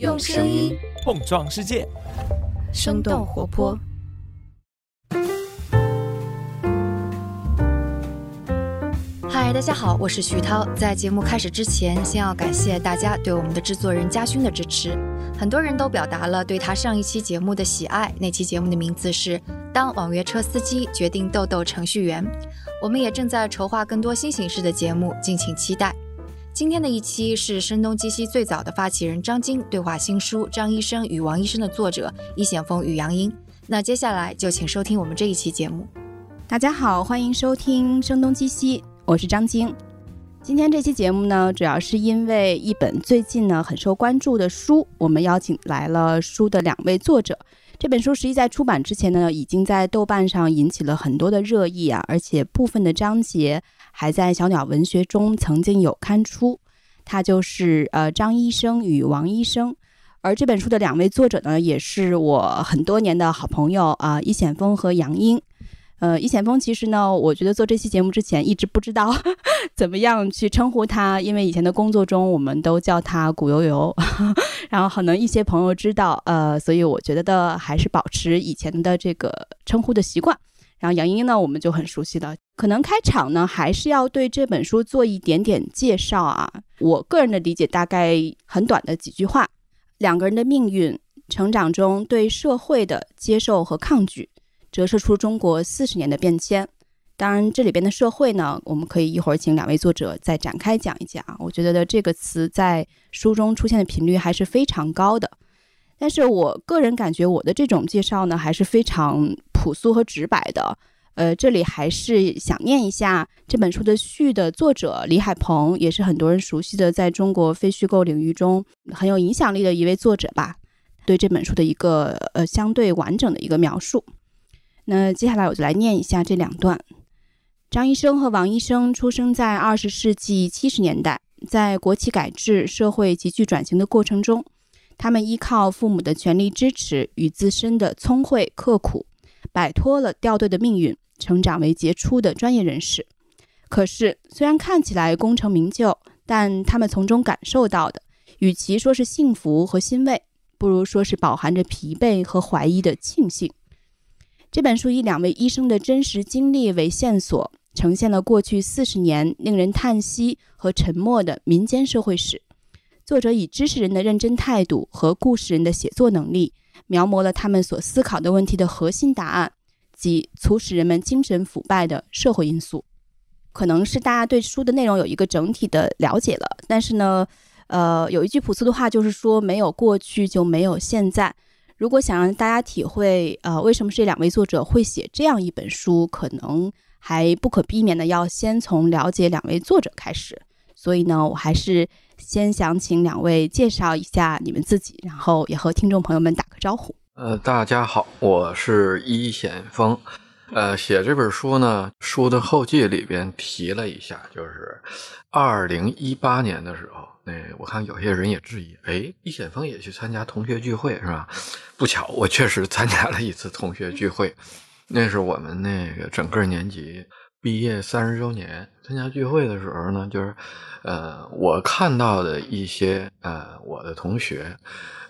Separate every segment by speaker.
Speaker 1: 用声音
Speaker 2: 碰撞世界，
Speaker 1: 生动活泼。嗨，大家好，我是徐涛。在节目开始之前，先要感谢大家对我们的制作人嘉勋的支持。很多人都表达了对他上一期节目的喜爱。那期节目的名字是《当网约车司机决定豆豆程序员》。我们也正在筹划更多新形式的节目，敬请期待。今天的一期是声东击西最早的发起人张晶对话新书《张医生与王医生》的作者易险峰与杨英。那接下来就请收听我们这一期节目。
Speaker 3: 大家好，欢迎收听声东击西。我是张晶，今天这期节目呢，主要是因为一本最近呢很受关注的书，我们邀请来了书的两位作者。这本书实际在出版之前呢，已经在豆瓣上引起了很多的热议啊，而且部分的章节还在小鸟文学中曾经有刊出。它就是呃张医生与王医生，而这本书的两位作者呢，也是我很多年的好朋友啊，易险峰和杨英。呃，易险峰其实呢，我觉得做这期节目之前一直不知道 怎么样去称呼他，因为以前的工作中我们都叫他古悠悠，然后可能一些朋友知道，呃，所以我觉得还是保持以前的这个称呼的习惯。然后杨英呢，我们就很熟悉了。可能开场呢，还是要对这本书做一点点介绍啊。我个人的理解大概很短的几句话：两个人的命运，成长中对社会的接受和抗拒。折射出中国四十年的变迁。当然，这里边的社会呢，我们可以一会儿请两位作者再展开讲一讲。我觉得的这个词在书中出现的频率还是非常高的。但是我个人感觉，我的这种介绍呢，还是非常朴素和直白的。呃，这里还是想念一下这本书的序的作者李海鹏，也是很多人熟悉的，在中国非虚构领域中很有影响力的一位作者吧。对这本书的一个呃相对完整的一个描述。那接下来我就来念一下这两段。张医生和王医生出生在二十世纪七十年代，在国企改制、社会急剧转型的过程中，他们依靠父母的全力支持与自身的聪慧刻苦，摆脱了掉队的命运，成长为杰出的专业人士。可是，虽然看起来功成名就，但他们从中感受到的，与其说是幸福和欣慰，不如说是饱含着疲惫和怀疑的庆幸。这本书以两位医生的真实经历为线索，呈现了过去四十年令人叹息和沉默的民间社会史。作者以知识人的认真态度和故事人的写作能力，描摹了他们所思考的问题的核心答案，即促使人们精神腐败的社会因素。可能是大家对书的内容有一个整体的了解了，但是呢，呃，有一句朴素的话，就是说没有过去就没有现在。如果想让大家体会，呃，为什么这两位作者会写这样一本书，可能还不可避免的要先从了解两位作者开始。所以呢，我还是先想请两位介绍一下你们自己，然后也和听众朋友们打个招呼。
Speaker 4: 呃，大家好，我是易险峰。呃，写这本书呢，书的后记里边提了一下，就是二零一八年的时候。那我看有些人也质疑，哎，易险峰也去参加同学聚会是吧？不巧，我确实参加了一次同学聚会，那是我们那个整个年级毕业三十周年参加聚会的时候呢，就是呃，我看到的一些呃我的同学，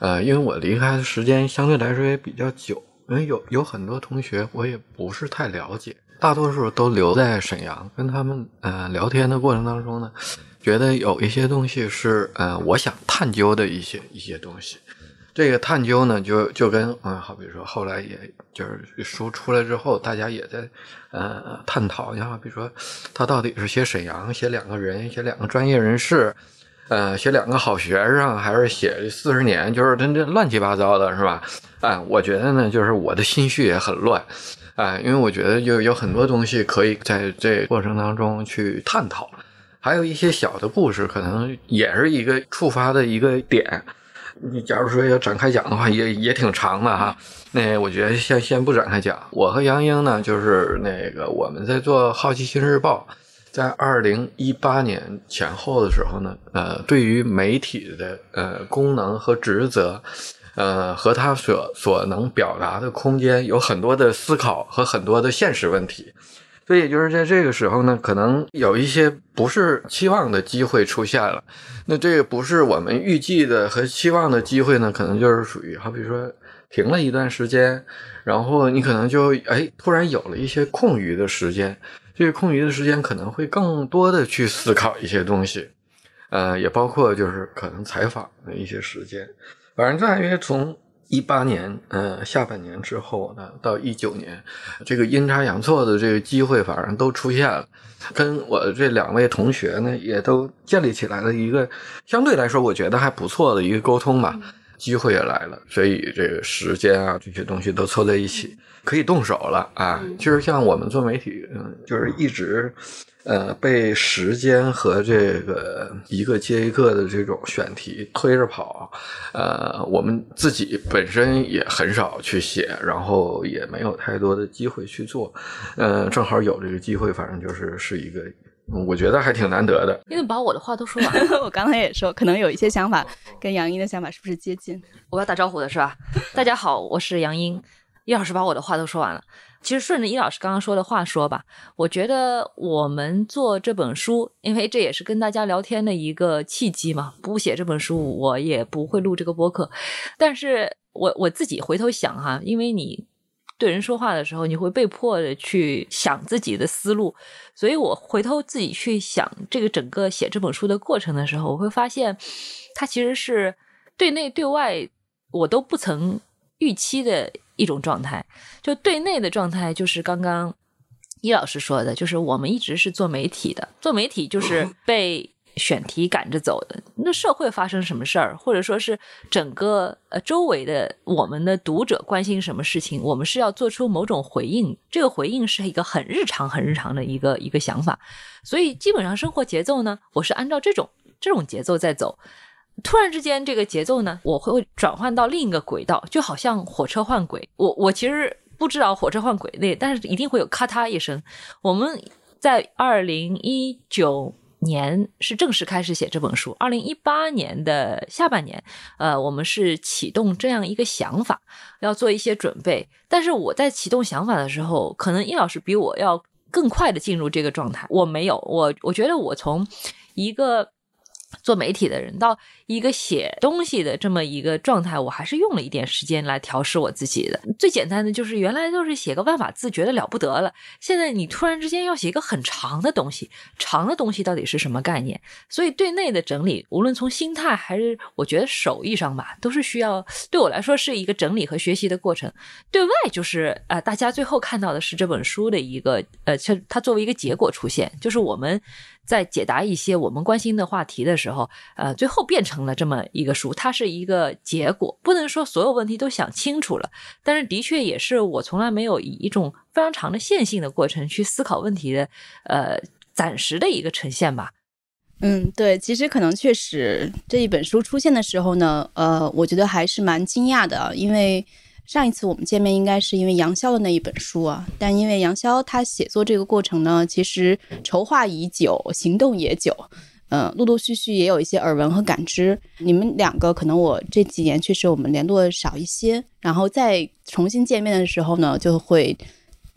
Speaker 4: 呃，因为我离开的时间相对来说也比较久，因为有有很多同学我也不是太了解，大多数都留在沈阳，跟他们呃聊天的过程当中呢。觉得有一些东西是，呃，我想探究的一些一些东西。这个探究呢，就就跟，嗯，好比说，后来也就是书出来之后，大家也在，呃，探讨，你好比如说，他到底是写沈阳，写两个人，写两个专业人士，呃，写两个好学生，还是写四十年，就是真这乱七八糟的，是吧？啊，我觉得呢，就是我的心绪也很乱，啊，因为我觉得有有很多东西可以在这过程当中去探讨。还有一些小的故事，可能也是一个触发的一个点。你假如说要展开讲的话，也也挺长的哈。那我觉得先先不展开讲。我和杨英呢，就是那个我们在做《好奇心日报》，在二零一八年前后的时候呢，呃，对于媒体的呃功能和职责，呃，和他所所能表达的空间，有很多的思考和很多的现实问题。所以就是在这个时候呢，可能有一些不是期望的机会出现了。那这个不是我们预计的和期望的机会呢，可能就是属于好比说停了一段时间，然后你可能就哎突然有了一些空余的时间，这个空余的时间可能会更多的去思考一些东西，呃，也包括就是可能采访的一些时间。反正大约从。一八年，呃，下半年之后呢，到一九年，这个阴差阳错的这个机会，反正都出现了。跟我这两位同学呢，也都建立起来了一个相对来说，我觉得还不错的一个沟通吧。机会也来了，所以这个时间啊，这些东西都凑在一起，可以动手了啊。其实像我们做媒体，嗯，就是一直。呃，被时间和这个一个接一个的这种选题推着跑，呃，我们自己本身也很少去写，然后也没有太多的机会去做，呃，正好有这个机会，反正就是是一个，我觉得还挺难得的。
Speaker 2: 你怎么把我的话都说完了？
Speaker 3: 我刚才也说，可能有一些想法跟杨英的想法是不是接近？
Speaker 2: 我要打招呼的是吧？大家好，我是杨英。叶老师把我的话都说完了。其实顺着易老师刚刚说的话说吧，我觉得我们做这本书，因为这也是跟大家聊天的一个契机嘛。不写这本书，我也不会录这个播客。但是我我自己回头想哈，因为你对人说话的时候，你会被迫的去想自己的思路，所以我回头自己去想这个整个写这本书的过程的时候，我会发现，它其实是对内对外我都不曾预期的。一种状态，就对内的状态，就是刚刚伊老师说的，就是我们一直是做媒体的，做媒体就是 被选题赶着走的。那社会发生什么事儿，或者说是整个呃周围的我们的读者关心什么事情，我们是要做出某种回应。这个回应是一个很日常、很日常的一个一个想法。所以基本上生活节奏呢，我是按照这种这种节奏在走。突然之间，这个节奏呢，我会转换到另一个轨道，就好像火车换轨。我我其实不知道火车换轨那，但是一定会有咔嗒一声。我们在二零一九年是正式开始写这本书，二零一八年的下半年，呃，我们是启动这样一个想法，要做一些准备。但是我在启动想法的时候，可能易老师比我要更快的进入这个状态。我没有，我我觉得我从一个。做媒体的人到一个写东西的这么一个状态，我还是用了一点时间来调试我自己的。最简单的就是原来都是写个万法字，觉得了不得了。现在你突然之间要写一个很长的东西，长的东西到底是什么概念？所以对内的整理，无论从心态还是我觉得手艺上吧，都是需要对我来说是一个整理和学习的过程。对外就是呃，大家最后看到的是这本书的一个呃，它作为一个结果出现，就是我们。在解答一些我们关心的话题的时候，呃，最后变成了这么一个书，它是一个结果，不能说所有问题都想清楚了，但是的确也是我从来没有以一种非常长的线性的过程去思考问题的，呃，暂时的一个呈现吧。
Speaker 3: 嗯，对，其实可能确实这一本书出现的时候呢，呃，我觉得还是蛮惊讶的，因为。上一次我们见面应该是因为杨潇的那一本书啊，但因为杨潇他写作这个过程呢，其实筹划已久，行动也久，嗯，陆陆续续也有一些耳闻和感知。你们两个可能我这几年确实我们联络少一些，然后再重新见面的时候呢，就会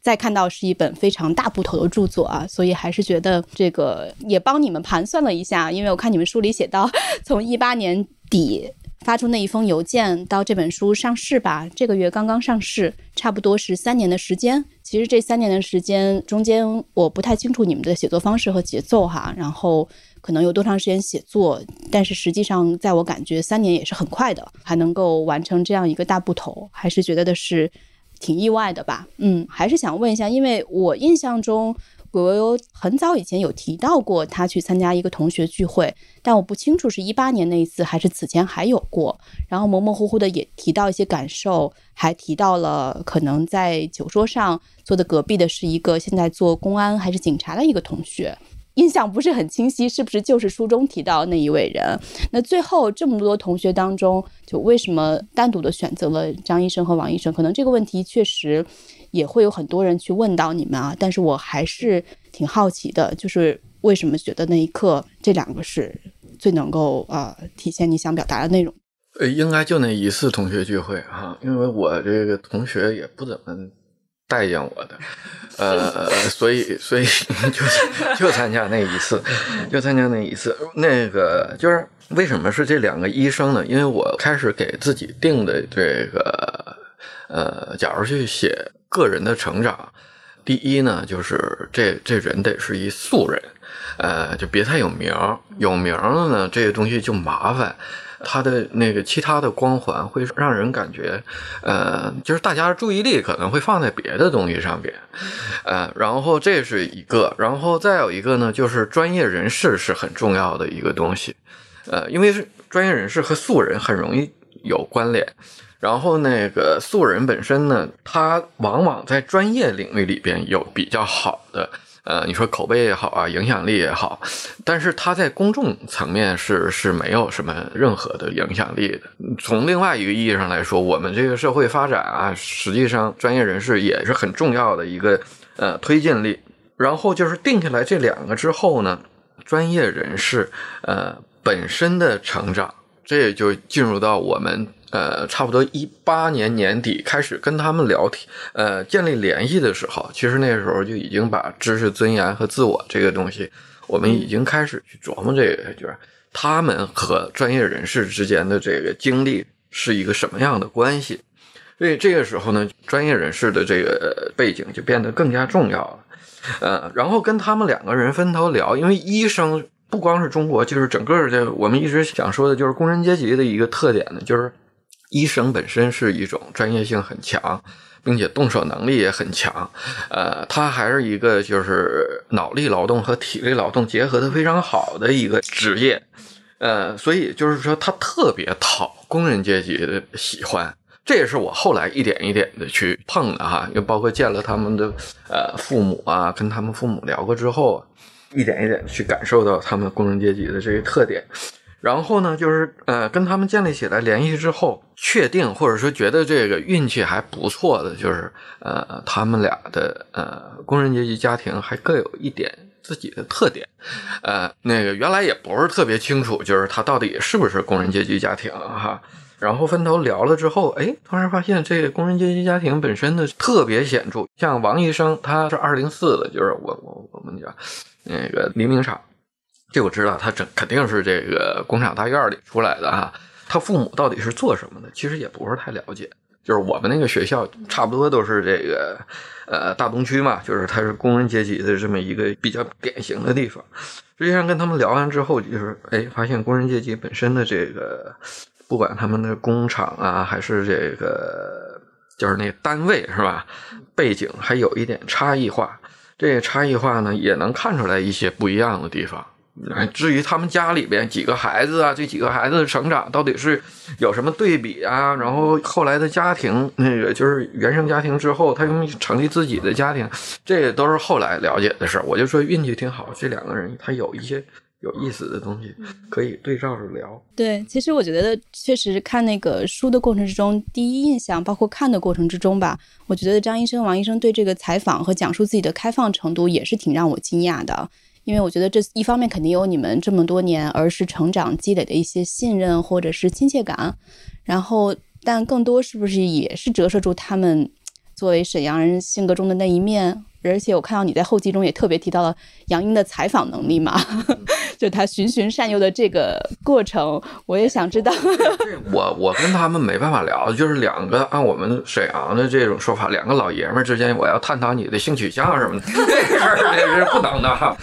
Speaker 3: 再看到是一本非常大部头的著作啊，所以还是觉得这个也帮你们盘算了一下，因为我看你们书里写到从一八年底。发出那一封邮件到这本书上市吧，这个月刚刚上市，差不多是三年的时间。其实这三年的时间中间，我不太清楚你们的写作方式和节奏哈，然后可能有多长时间写作，但是实际上在我感觉三年也是很快的，还能够完成这样一个大部头，还是觉得的是挺意外的吧。嗯，还是想问一下，因为我印象中。鬼悠悠很早以前有提到过他去参加一个同学聚会，但我不清楚是一八年那一次还是此前还有过。然后模模糊糊的也提到一些感受，还提到了可能在酒桌上坐的隔壁的是一个现在做公安还是警察的一个同学，印象不是很清晰，是不是就是书中提到那一位人？那最后这么多同学当中，就为什么单独的选择了张医生和王医生？可能这个问题确实。也会有很多人去问到你们啊，但是我还是挺好奇的，就是为什么觉得那一刻这两个是最能够呃体现你想表达的内容？
Speaker 4: 呃，应该就那一次同学聚会哈，因为我这个同学也不怎么待见我的，呃，所以所以就就参加那一次，就参加那一次。那个就是为什么是这两个医生呢？因为我开始给自己定的这个，呃，假如去写个人的成长，第一呢，就是这这人得是一素人，呃，就别太有名儿，有名儿了呢，这个东西就麻烦。他的那个其他的光环会让人感觉，呃，就是大家注意力可能会放在别的东西上边，呃，然后这是一个，然后再有一个呢，就是专业人士是很重要的一个东西，呃，因为是专业人士和素人很容易有关联，然后那个素人本身呢，他往往在专业领域里边有比较好的。呃，你说口碑也好啊，影响力也好，但是他在公众层面是是没有什么任何的影响力的。从另外一个意义上来说，我们这个社会发展啊，实际上专业人士也是很重要的一个呃推进力。然后就是定下来这两个之后呢，专业人士呃本身的成长，这也就进入到我们。呃，差不多一八年年底开始跟他们聊天，呃，建立联系的时候，其实那时候就已经把知识尊严和自我这个东西，我们已经开始去琢磨这个，就是他们和专业人士之间的这个经历是一个什么样的关系。所以这个时候呢，专业人士的这个背景就变得更加重要了。呃，然后跟他们两个人分头聊，因为医生不光是中国，就是整个的我们一直想说的，就是工人阶级的一个特点呢，就是。医生本身是一种专业性很强，并且动手能力也很强，呃，他还是一个就是脑力劳动和体力劳动结合的非常好的一个职业，呃，所以就是说他特别讨工人阶级的喜欢，这也是我后来一点一点的去碰的哈，又包括见了他们的呃父母啊，跟他们父母聊过之后，一点一点去感受到他们工人阶级的这些特点。然后呢，就是呃，跟他们建立起来联系之后，确定或者说觉得这个运气还不错的，就是呃，他们俩的呃工人阶级家庭还各有一点自己的特点，呃，那个原来也不是特别清楚，就是他到底是不是工人阶级家庭哈。然后分头聊了之后，哎，突然发现这个工人阶级家庭本身的特别显著，像王医生他是二零四的，就是我我我们讲那个黎明厂。这我知道，他整肯定是这个工厂大院里出来的哈。他父母到底是做什么的？其实也不是太了解。就是我们那个学校差不多都是这个，呃，大东区嘛，就是他是工人阶级的这么一个比较典型的地方。实际上跟他们聊完之后，就是哎，发现工人阶级本身的这个，不管他们的工厂啊，还是这个就是那单位是吧，背景还有一点差异化。这个差异化呢，也能看出来一些不一样的地方。至于他们家里边几个孩子啊，这几个孩子的成长到底是有什么对比啊？然后后来的家庭，那个就是原生家庭之后，他又成立自己的家庭，这也都是后来了解的事儿。我就说运气挺好，这两个人他有一些有意思的东西可以对照着聊。
Speaker 3: 对，其实我觉得确实看那个书的过程之中，第一印象包括看的过程之中吧，我觉得张医生、王医生对这个采访和讲述自己的开放程度也是挺让我惊讶的。因为我觉得这一方面肯定有你们这么多年儿时成长积累的一些信任或者是亲切感，然后但更多是不是也是折射出他们作为沈阳人性格中的那一面？而且我看到你在后记中也特别提到了杨英的采访能力嘛，就他循循善诱的这个过程，我也想知道。
Speaker 4: 我我跟他们没办法聊，就是两个按我们沈阳的这种说法，两个老爷们之间，我要探讨你的性取向什么的，这事儿是不能的哈。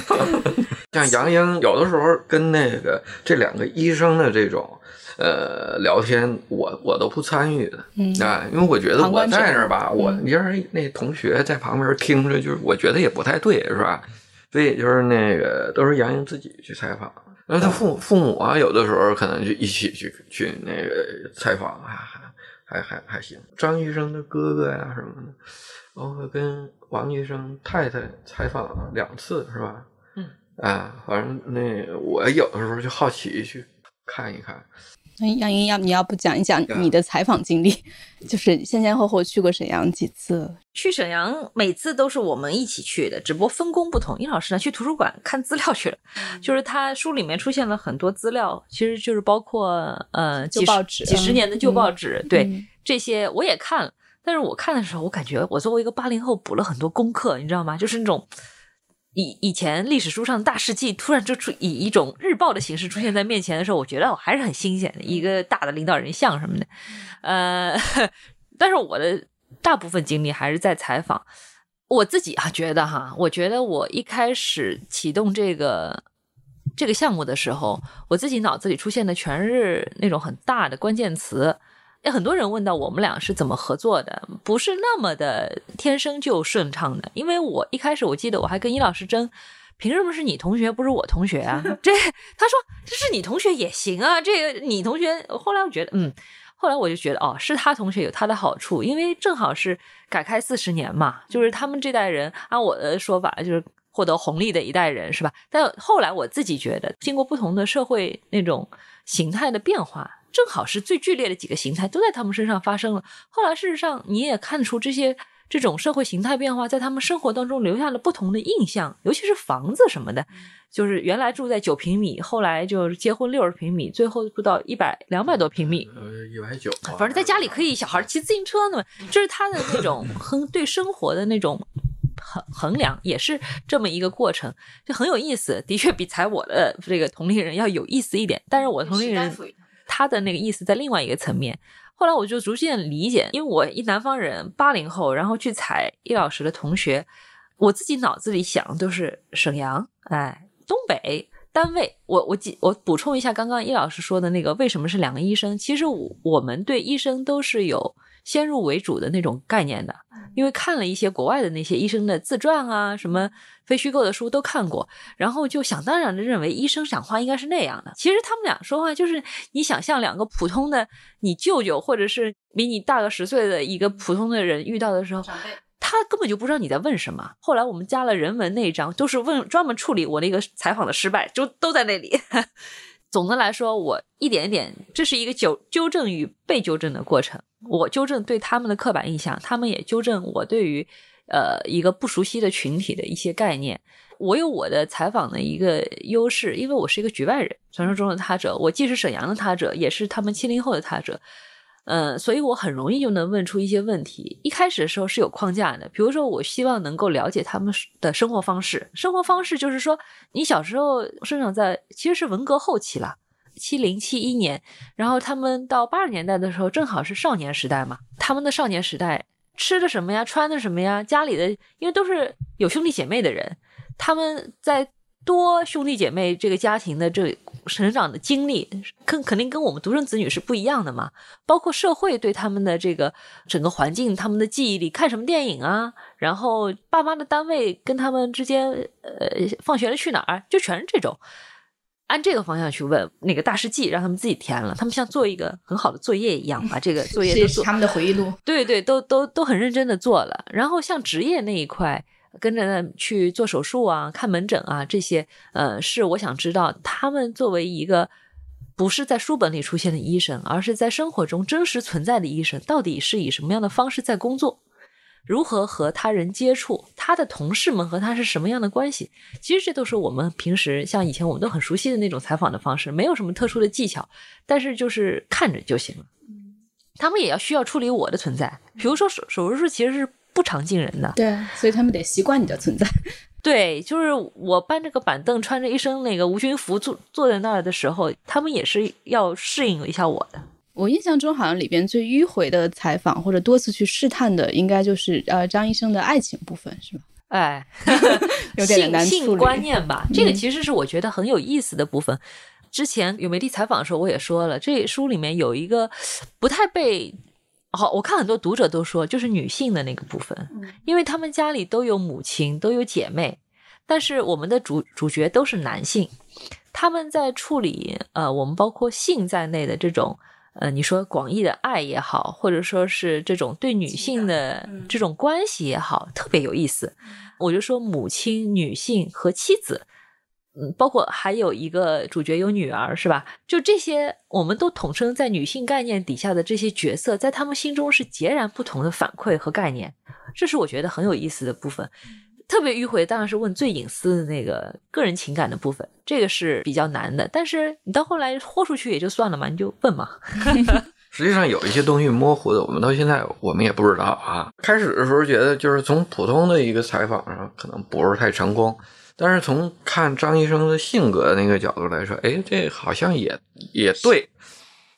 Speaker 4: 像杨英有的时候跟那个这两个医生的这种。呃，聊天我我都不参与的啊，因为我觉得我在那儿吧，我你要是那同学在旁边听着，就是我觉得也不太对，是吧？所以就是那个都是杨英自己去采访，然后他父父母啊，有的时候可能就一起去去那个采访，还还还还行。张医生的哥哥呀什么的，包括跟王医生太太采访两次，是吧？嗯啊，反正那我有的时候就好奇去看一看。
Speaker 3: 那杨英，要你要不讲一讲你的采访经历？就是前前后后去过沈阳几次？
Speaker 2: 去沈阳每次都是我们一起去的，只不过分工不同。殷老师呢，去图书馆看资料去了。就是他书里面出现了很多资料，其实就是包括呃，
Speaker 3: 旧报纸、
Speaker 2: 几十年的旧报纸。对这些我也看了，但是我看的时候，我感觉我作为一个八零后补了很多功课，你知道吗？就是那种以以前历史书上的大事记，突然就出以一种日报的形式出现在面前的时候，我觉得我还是很新鲜的，一个大的领导人像什么的。呃，但是我的大部分精力还是在采访。我自己啊，觉得哈，我觉得我一开始启动这个这个项目的时候，我自己脑子里出现的全是那种很大的关键词。也很多人问到我们俩是怎么合作的，不是那么的天生就顺畅的。因为我一开始我记得我还跟尹老师争，凭什么是你同学不是我同学啊？这他说这是你同学也行啊，这个你同学。后来我觉得，嗯。后来我就觉得，哦，是他同学有他的好处，因为正好是改开四十年嘛，就是他们这代人，按我的说法，就是获得红利的一代人，是吧？但后来我自己觉得，经过不同的社会那种形态的变化，正好是最剧烈的几个形态都在他们身上发生了。后来事实上你也看出这些。这种社会形态变化在他们生活当中留下了不同的印象，尤其是房子什么的，就是原来住在九平米，后来就结婚六十平米，最后住到一百两百多平米，
Speaker 4: 呃，一百九，
Speaker 2: 反正在家里可以小孩骑自行车呢，这是他的那种衡对生活的那种衡衡量，也是这么一个过程，就很有意思，的确比踩我的这个同龄人要有意思一点，但是我同龄人他的那个意思在另外一个层面。后来我就逐渐理解，因为我一南方人，八零后，然后去采易老师的同学，我自己脑子里想都是沈阳，哎，东北单位。我我记我补充一下，刚刚易老师说的那个为什么是两个医生？其实我我们对医生都是有。先入为主的那种概念的，因为看了一些国外的那些医生的自传啊，什么非虚构的书都看过，然后就想当然的认为医生讲话应该是那样的。其实他们俩说话就是你想象两个普通的你舅舅或者是比你大个十岁的一个普通的人遇到的时候，他根本就不知道你在问什么。后来我们加了人文那一章，都是问专门处理我那个采访的失败，就都在那里。总的来说，我一点一点，这是一个纠纠正与被纠正的过程。我纠正对他们的刻板印象，他们也纠正我对于呃一个不熟悉的群体的一些概念。我有我的采访的一个优势，因为我是一个局外人，传说中的他者。我既是沈阳的他者，也是他们七零后的他者。嗯，所以我很容易就能问出一些问题。一开始的时候是有框架的，比如说我希望能够了解他们的生活方式。生活方式就是说，你小时候生长在其实是文革后期了，七零七一年，然后他们到八十年代的时候正好是少年时代嘛。他们的少年时代吃的什么呀，穿的什么呀，家里的因为都是有兄弟姐妹的人，他们在。多兄弟姐妹这个家庭的这成长的经历，肯肯定跟我们独生子女是不一样的嘛。包括社会对他们的这个整个环境，他们的记忆力看什么电影啊，然后爸妈的单位跟他们之间，呃，放学了去哪儿，就全是这种。按这个方向去问那个大事记，让他们自己填了，他们像做一个很好的作业一样，把这个作业都做。
Speaker 3: 他们的回忆录。
Speaker 2: 对对，都都都很认真的做了。然后像职业那一块。跟着去做手术啊，看门诊啊，这些，呃，是我想知道他们作为一个不是在书本里出现的医生，而是在生活中真实存在的医生，到底是以什么样的方式在工作，如何和他人接触，他的同事们和他是什么样的关系？其实这都是我们平时像以前我们都很熟悉的那种采访的方式，没有什么特殊的技巧，但是就是看着就行了。他们也要需要处理我的存在，比如说手手术室其实是。不常见人的，
Speaker 3: 对，所以他们得习惯你的存在。
Speaker 2: 对，就是我搬着个板凳，穿着一身那个无菌服坐坐在那儿的时候，他们也是要适应一下我的。
Speaker 3: 我印象中，好像里边最迂回的采访或者多次去试探的，应该就是呃张医生的爱情部分，是吧？
Speaker 2: 哎，
Speaker 3: 有点难
Speaker 2: 性观念吧？这个其实是我觉得很有意思的部分。之前有媒体采访的时候，我也说了，这书里面有一个不太被。好，我看很多读者都说，就是女性的那个部分，因为他们家里都有母亲，都有姐妹，但是我们的主主角都是男性，他们在处理呃，我们包括性在内的这种呃，你说广义的爱也好，或者说是这种对女性的这种关系也好，特别有意思。我就说母亲、女性和妻子。嗯，包括还有一个主角有女儿，是吧？就这些，我们都统称在女性概念底下的这些角色，在他们心中是截然不同的反馈和概念，这是我觉得很有意思的部分。特别迂回，当然是问最隐私的那个个人情感的部分，这个是比较难的。但是你到后来豁出去也就算了嘛，你就问嘛。
Speaker 4: 实际上有一些东西模糊的，我们到现在我们也不知道啊。开始的时候觉得就是从普通的一个采访上可能不是太成功，但是从看张医生的性格那个角度来说，哎，这好像也也对，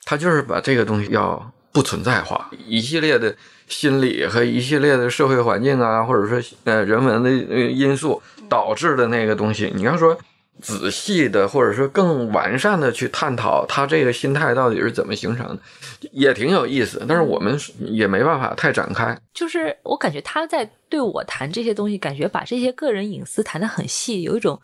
Speaker 4: 他就是把这个东西要不存在化，一系列的心理和一系列的社会环境啊，或者说呃人文的因素导致的那个东西，你要说。仔细的，或者说更完善的去探讨他这个心态到底是怎么形成的，也挺有意思。但是我们也没办法太展开。
Speaker 2: 就是我感觉他在对我谈这些东西，感觉把这些个人隐私谈得很细，有一种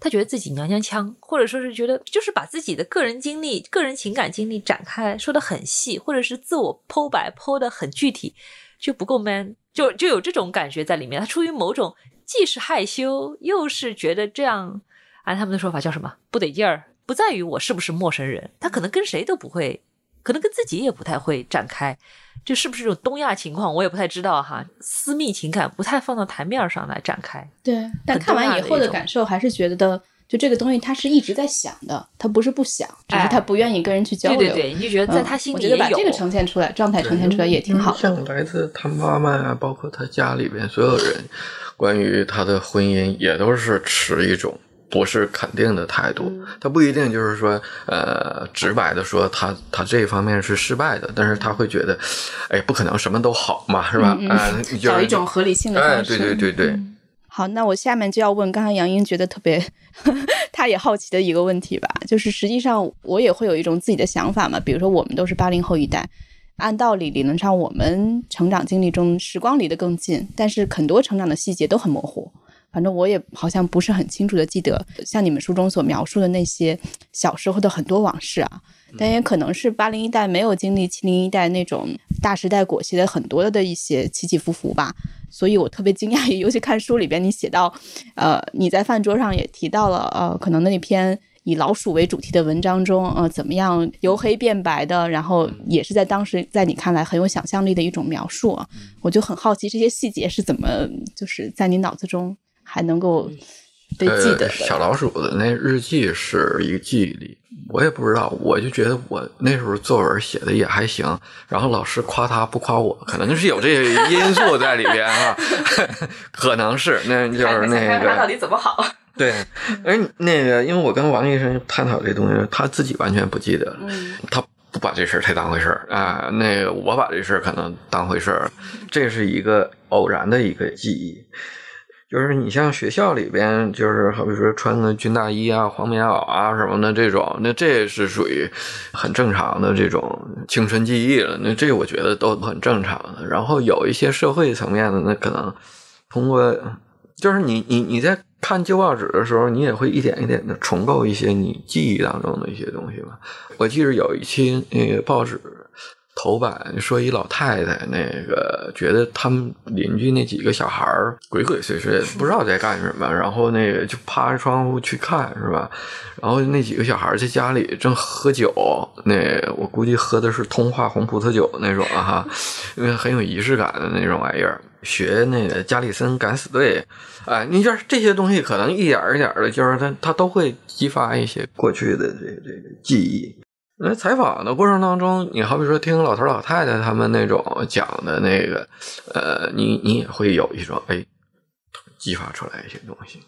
Speaker 2: 他觉得自己娘娘腔，或者说是觉得就是把自己的个人经历、个人情感经历展开说的很细，或者是自我剖白剖的很具体，就不够 man，就就有这种感觉在里面。他出于某种既是害羞，又是觉得这样。按他们的说法叫什么？不得劲儿，不在于我是不是陌生人，他可能跟谁都不会，可能跟自己也不太会展开，这是不是这种东亚情况，我也不太知道哈。私密情感不太放到台面上来展开。
Speaker 3: 对，但看完以后的感受还是觉得，就这个东西他是一直在想的，他不是不想，只是他不愿意跟人去交流。
Speaker 2: 对对对，你就觉得在他心里。
Speaker 3: 我觉得把这个呈现出来，状态呈现出来也挺好。
Speaker 4: 像来自他妈妈啊，包括他家里边所有人，关于他的婚姻也都是持一种。不是肯定的态度，他不一定就是说，呃，直白的说他他这一方面是失败的，但是他会觉得，哎，不可能什么都好嘛，是吧？啊，
Speaker 3: 找一种合理性的方
Speaker 4: 式。对对对对。
Speaker 3: 好，那我下面就要问刚刚杨英觉得特别，他也好奇的一个问题吧，就是实际上我也会有一种自己的想法嘛，比如说我们都是八零后一代，按道理理论上我们成长经历中时光离得更近，但是很多成长的细节都很模糊。反正我也好像不是很清楚的记得，像你们书中所描述的那些小时候的很多往事啊，但也可能是八零一代没有经历七零一代那种大时代裹挟的很多的一些起起伏伏吧，所以我特别惊讶于，尤其看书里边你写到，呃，你在饭桌上也提到了，呃，可能那篇以老鼠为主题的文章中，呃，怎么样由黑变白的，然后也是在当时在你看来很有想象力的一种描述啊，我就很好奇这些细节是怎么就是在你脑子中。还能够被记得。
Speaker 4: 小老鼠的那日记是一个记忆力，我也不知道，我就觉得我那时候作文写的也还行，然后老师夸他不夸我，可能就是有这个因素在里边啊，可能是，那就是那个
Speaker 2: 到底怎么好？
Speaker 4: 对，而那个，因为我跟王医生探讨这东西，他自己完全不记得了，他不把这事儿太当回事儿啊。那个我把这事儿可能当回事儿，这是一个偶然的一个记忆。就是你像学校里边，就是好比说穿个军大衣啊、黄棉袄啊什么的这种，那这是属于很正常的这种青春记忆了。那这我觉得都很正常的。然后有一些社会层面的，那可能通过，就是你你你在看旧报纸的时候，你也会一点一点的重构一些你记忆当中的一些东西吧。我记得有一期那个报纸。头版说一老太太，那个觉得他们邻居那几个小孩儿鬼鬼祟祟，不知道在干什么，然后那个就趴着窗户去看，是吧？然后那几个小孩在家里正喝酒，那我估计喝的是通化红葡萄酒那种哈，因为很有仪式感的那种玩意儿。学那个加里森敢死队，哎，你就是这些东西，可能一点一点的，就是他他都会激发一些过去的这这个记忆。那采访的过程当中，你好比说听老头老太太他们那种讲的那个，呃，你你也会有一种哎，激发出来一些东西。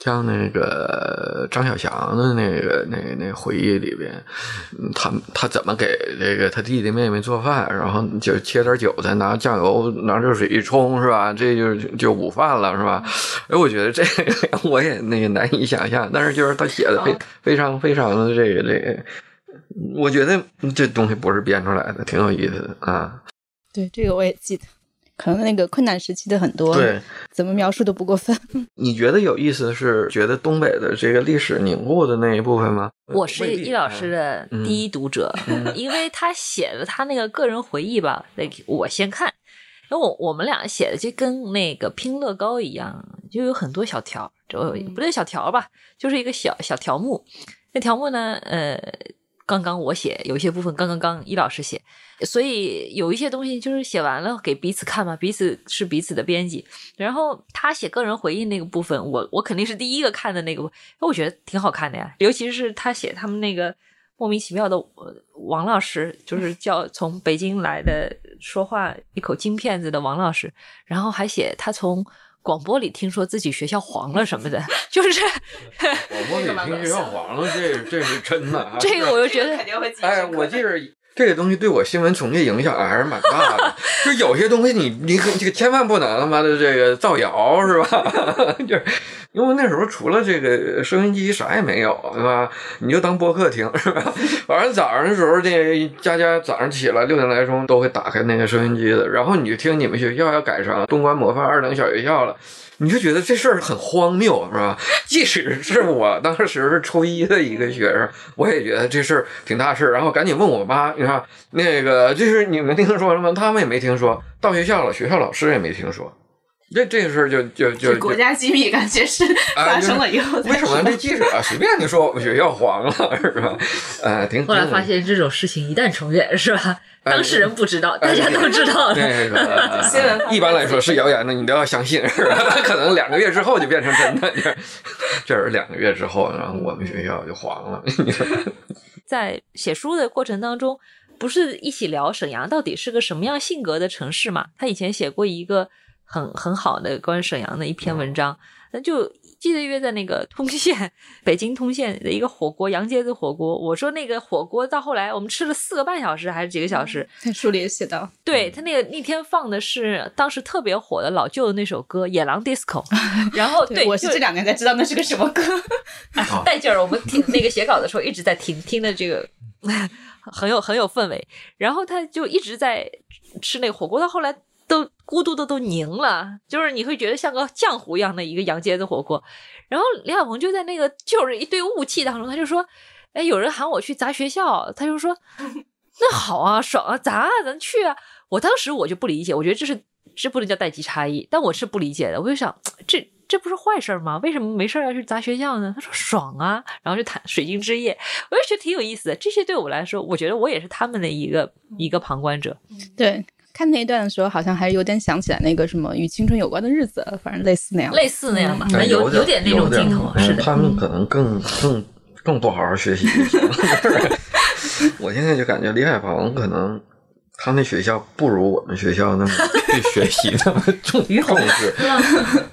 Speaker 4: 像那个张小祥的那个那那回忆里边，他他怎么给这个他弟弟妹妹做饭，然后就切点韭菜，拿酱油拿热水一冲，是吧？这就就午饭了，是吧？哎，我觉得这个 我也那个难以想象，但是就是他写的非非常非常的这个这个。我觉得这东西不是编出来的，挺有意思的啊。
Speaker 3: 对，这个我也记得，可能那个困难时期的很多，
Speaker 4: 对，
Speaker 3: 怎么描述都不过分。
Speaker 4: 你觉得有意思的是，觉得东北的这个历史凝固的那一部分吗？
Speaker 2: 我是易老师的第一读者，因为他写的他那个个人回忆吧，那我先看，因为我我们俩写的就跟那个拼乐高一样，就有很多小条，就不对小条吧，就是一个小小条目。那条目呢，呃。刚刚我写有一些部分，刚刚刚易老师写，所以有一些东西就是写完了给彼此看嘛，彼此是彼此的编辑。然后他写个人回忆那个部分，我我肯定是第一个看的那个，我觉得挺好看的呀。尤其是他写他们那个莫名其妙的呃王老师，就是 叫从北京来的，说话一口京片子的王老师，然后还写他从广播里听说自己学校黄了什么的，就是
Speaker 4: 广播里听学校黄了，这这是真的啊。
Speaker 2: 这个我就觉得
Speaker 3: 肯定会
Speaker 4: 哎，我记着这个东西对我新闻从业影响还是蛮大的。就有些东西你你可这个千万不能他妈的这个造谣是吧？就是因为那时候除了这个收音机啥也没有，对吧？你就当播客听是吧？反正早上的时候，这家家早上起来六点来钟都会打开那个收音机的，然后你就听你们学校要改成东关模范二等小学校了。你就觉得这事儿很荒谬，是吧？即使是我当时是初一的一个学生，我也觉得这事儿挺大事儿。然后赶紧问我妈，你看那个，就是你们听说了吗？他们也没听说。到学校了，学校老师也没听说。这这个事儿就就就
Speaker 3: 国家机密，感觉是发生了以后
Speaker 4: 为什么这记者随便就说我们学校黄了，是吧？呃，挺
Speaker 2: 后来发现这种事情一旦重演，是吧？
Speaker 4: 哎
Speaker 2: 当事人不知道，大家都知道了。
Speaker 4: 一般来说是谣言的，你都要相信，是吧？可能两个月之后就变成真的。这这是两个月之后，然后我们学校就黄了。
Speaker 2: 在写书的过程当中，不是一起聊沈阳到底是个什么样性格的城市嘛？他以前写过一个很很好的关于沈阳的一篇文章，那就记得约在那个通县，北京通县的一个火锅杨街子火锅。我说那个火锅到后来我们吃了四个半小时还是几个小时，
Speaker 3: 在书里也写到，
Speaker 2: 对他那个那天放的是当时特别火的老舅的那首歌《野狼 DISCO 》，然后对就
Speaker 3: 我是这两年才知道那是个什么歌。
Speaker 4: 好
Speaker 2: 带劲儿。我们听那个写稿的时候一直在听，听的这个 很有很有氛围。然后他就一直在吃那个火锅，到后来都咕嘟的都凝了，就是你会觉得像个浆糊一样的一个羊蝎子火锅。然后李小鹏就在那个就是一堆雾气当中，他就说：“哎，有人喊我去砸学校。”他就说：“那好啊，爽啊，砸啊，咱去啊！”我当时我就不理解，我觉得这是这不能叫代际差异，但我是不理解的。我就想，这这不是坏事吗？为什么没事要去砸学校呢？他说爽啊，然后就谈水晶之夜，我就觉得挺有意思的。这些对我来说，我觉得我也是他们的一个一个旁观者。
Speaker 3: 对，看那一段的时候，好像还有点想起来那个什么与青春有关的日子，反正类似那样。
Speaker 2: 类似那样吧，
Speaker 4: 哎
Speaker 2: 有有点那种镜头，
Speaker 4: 嗯
Speaker 2: 是的。
Speaker 4: 他们可能更更更不好好学习。我现在就感觉李海鹏可能他那学校不如我们学校那么 对学习那么重 重视。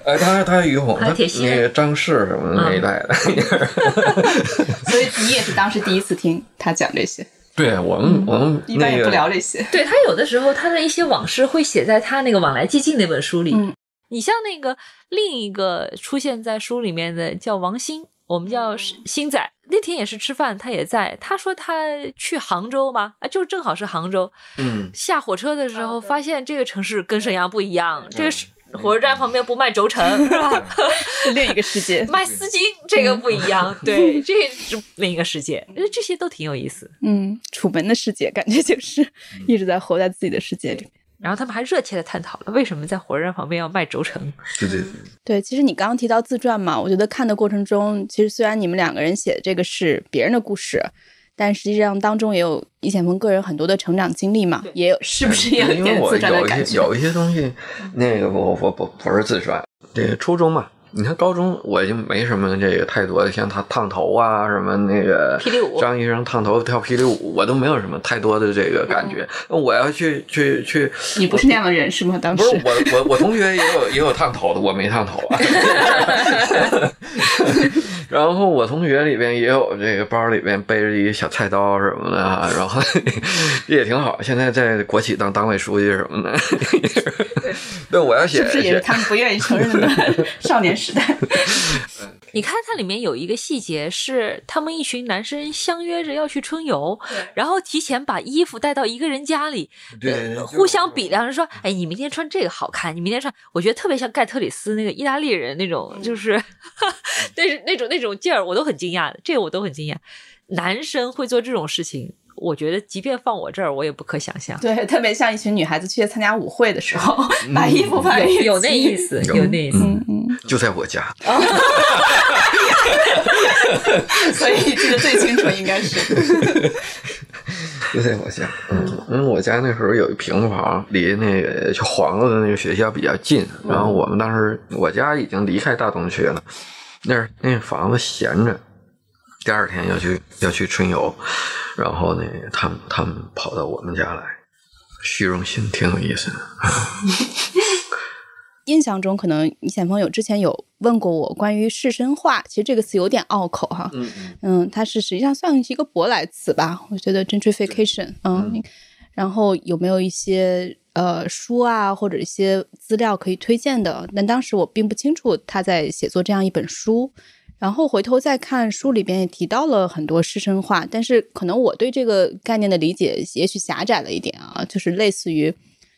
Speaker 4: 哎，他他于洪，他那个张氏什么的那一代的。
Speaker 3: 所以你也是当时第一次听他讲这些，
Speaker 4: 对我们我们
Speaker 3: 一般也不聊这些。
Speaker 2: 对他有的时候他的一些往事会写在他那个《往来寂静》那本书里。
Speaker 3: 嗯
Speaker 2: 你像那个另一个出现在书里面的叫王鑫，我们叫鑫仔，那天也是吃饭，他也在。他说他去杭州嘛，啊，就正好是杭州。
Speaker 4: 嗯，
Speaker 2: 下火车的时候发现这个城市跟沈阳不一样，这个是火车站旁边不卖轴承是吧？
Speaker 3: 是另一个世界。
Speaker 2: 卖丝巾这个不一样，对，这是另一个世界。呃这些都挺有意思。
Speaker 3: 嗯，楚门的世界感觉就是一直在活在自己的世界里。
Speaker 2: 然后他们还热切的探讨了为什么在火车站旁边要卖轴承。
Speaker 4: 对对对，
Speaker 3: 对，其实你刚刚提到自传嘛，我觉得看的过程中，其实虽然你们两个人写的这个是别人的故事，但实际上当中也有易显峰个人很多的成长经历嘛，也有是不是也有一
Speaker 4: 因为我
Speaker 3: 点自传的
Speaker 4: 有一
Speaker 3: 感觉？
Speaker 4: 些 有一些东西，那个我我不不是自传，这个初中嘛。你看高中我就没什么这个太多的，像他烫头啊，什么那个
Speaker 2: 霹雳舞
Speaker 4: 张医生烫头跳霹雳舞，我都没有什么太多的这个感觉。我要去去去，
Speaker 3: 你不是那样的人是吗？当时
Speaker 4: 不
Speaker 3: 时
Speaker 4: 是我我我同学也有也有烫头的，我没烫头啊。然后我同学里边也有这个包里边背着一个小菜刀什么的啊，然后 也挺好。现在在国企当党委书记什么的。对，我要写
Speaker 3: 是不是也是他们不愿意承认的 少年时代？
Speaker 2: 你看它里面有一个细节是，他们一群男生相约着要去春游，然后提前把衣服带到一个人家里，
Speaker 4: 对
Speaker 2: 呃互相比量着说：“哎，你明天穿这个好看，你明天穿。”我觉得特别像盖特里斯那个意大利人那种，就是 那是那种那种劲儿，我都很惊讶的，这个我都很惊讶。男生会做这种事情，我觉得即便放我这儿，我也不可想象。
Speaker 3: 对，特别像一群女孩子去参加舞会的时候，把衣服放在
Speaker 2: 有那意。思，有那意思。
Speaker 3: 嗯嗯，
Speaker 4: 就在我家，
Speaker 3: 所以你记得最清楚应该是。
Speaker 4: 就在我家。嗯，因为我家那时候有一平房，离那个就黄了的那个学校比较近。然后我们当时我家已经离开大东区了，那儿那房子闲着，第二天要去要去春游，然后呢，他们他们跑到我们家来，虚荣心挺有意思的。
Speaker 3: 印象中，可能你前朋友之前有问过我关于士绅化，其实这个词有点拗口哈。
Speaker 4: 嗯
Speaker 3: 嗯，它是实际上算是一个舶来词吧，我觉得 gentrification。嗯，然后有没有一些呃书啊或者一些资料可以推荐的？但当时我并不清楚他在写作这样一本书。然后回头再看书里边也提到了很多师生化，但是可能我对这个概念的理解也许狭窄了一点啊，就是类似于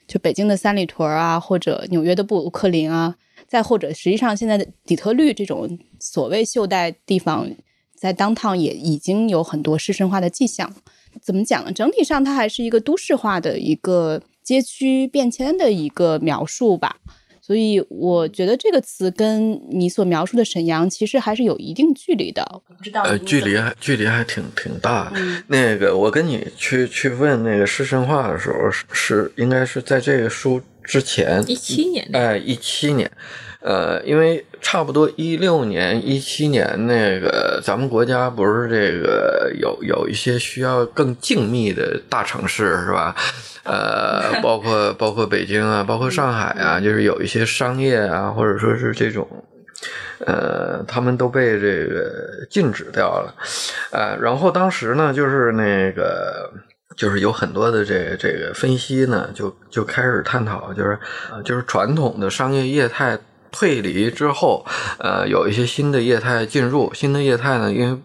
Speaker 3: 就北京的三里屯啊，或者纽约的布鲁克林啊，再或者实际上现在的底特律这种所谓袖带地方，在当趟也已经有很多师生化的迹象。怎么讲呢？整体上它还是一个都市化的一个街区变迁的一个描述吧。所以我觉得这个词跟你所描述的沈阳其实还是有一定距离的。我不知道
Speaker 4: 呃，距离还距离还挺挺大的。那个我跟你去去问那个师生化的时候，是是应该是在这个书之前，
Speaker 2: 一七年，
Speaker 4: 哎，一七年。呃，因为差不多一六年、一七年那个，咱们国家不是这个有有一些需要更静谧的大城市是吧？呃，包括包括北京啊，包括上海啊，就是有一些商业啊，或者说是这种，呃，他们都被这个禁止掉了。呃，然后当时呢，就是那个，就是有很多的这个这个分析呢，就就开始探讨，就是就是传统的商业业态。退离之后，呃，有一些新的业态进入。新的业态呢，因为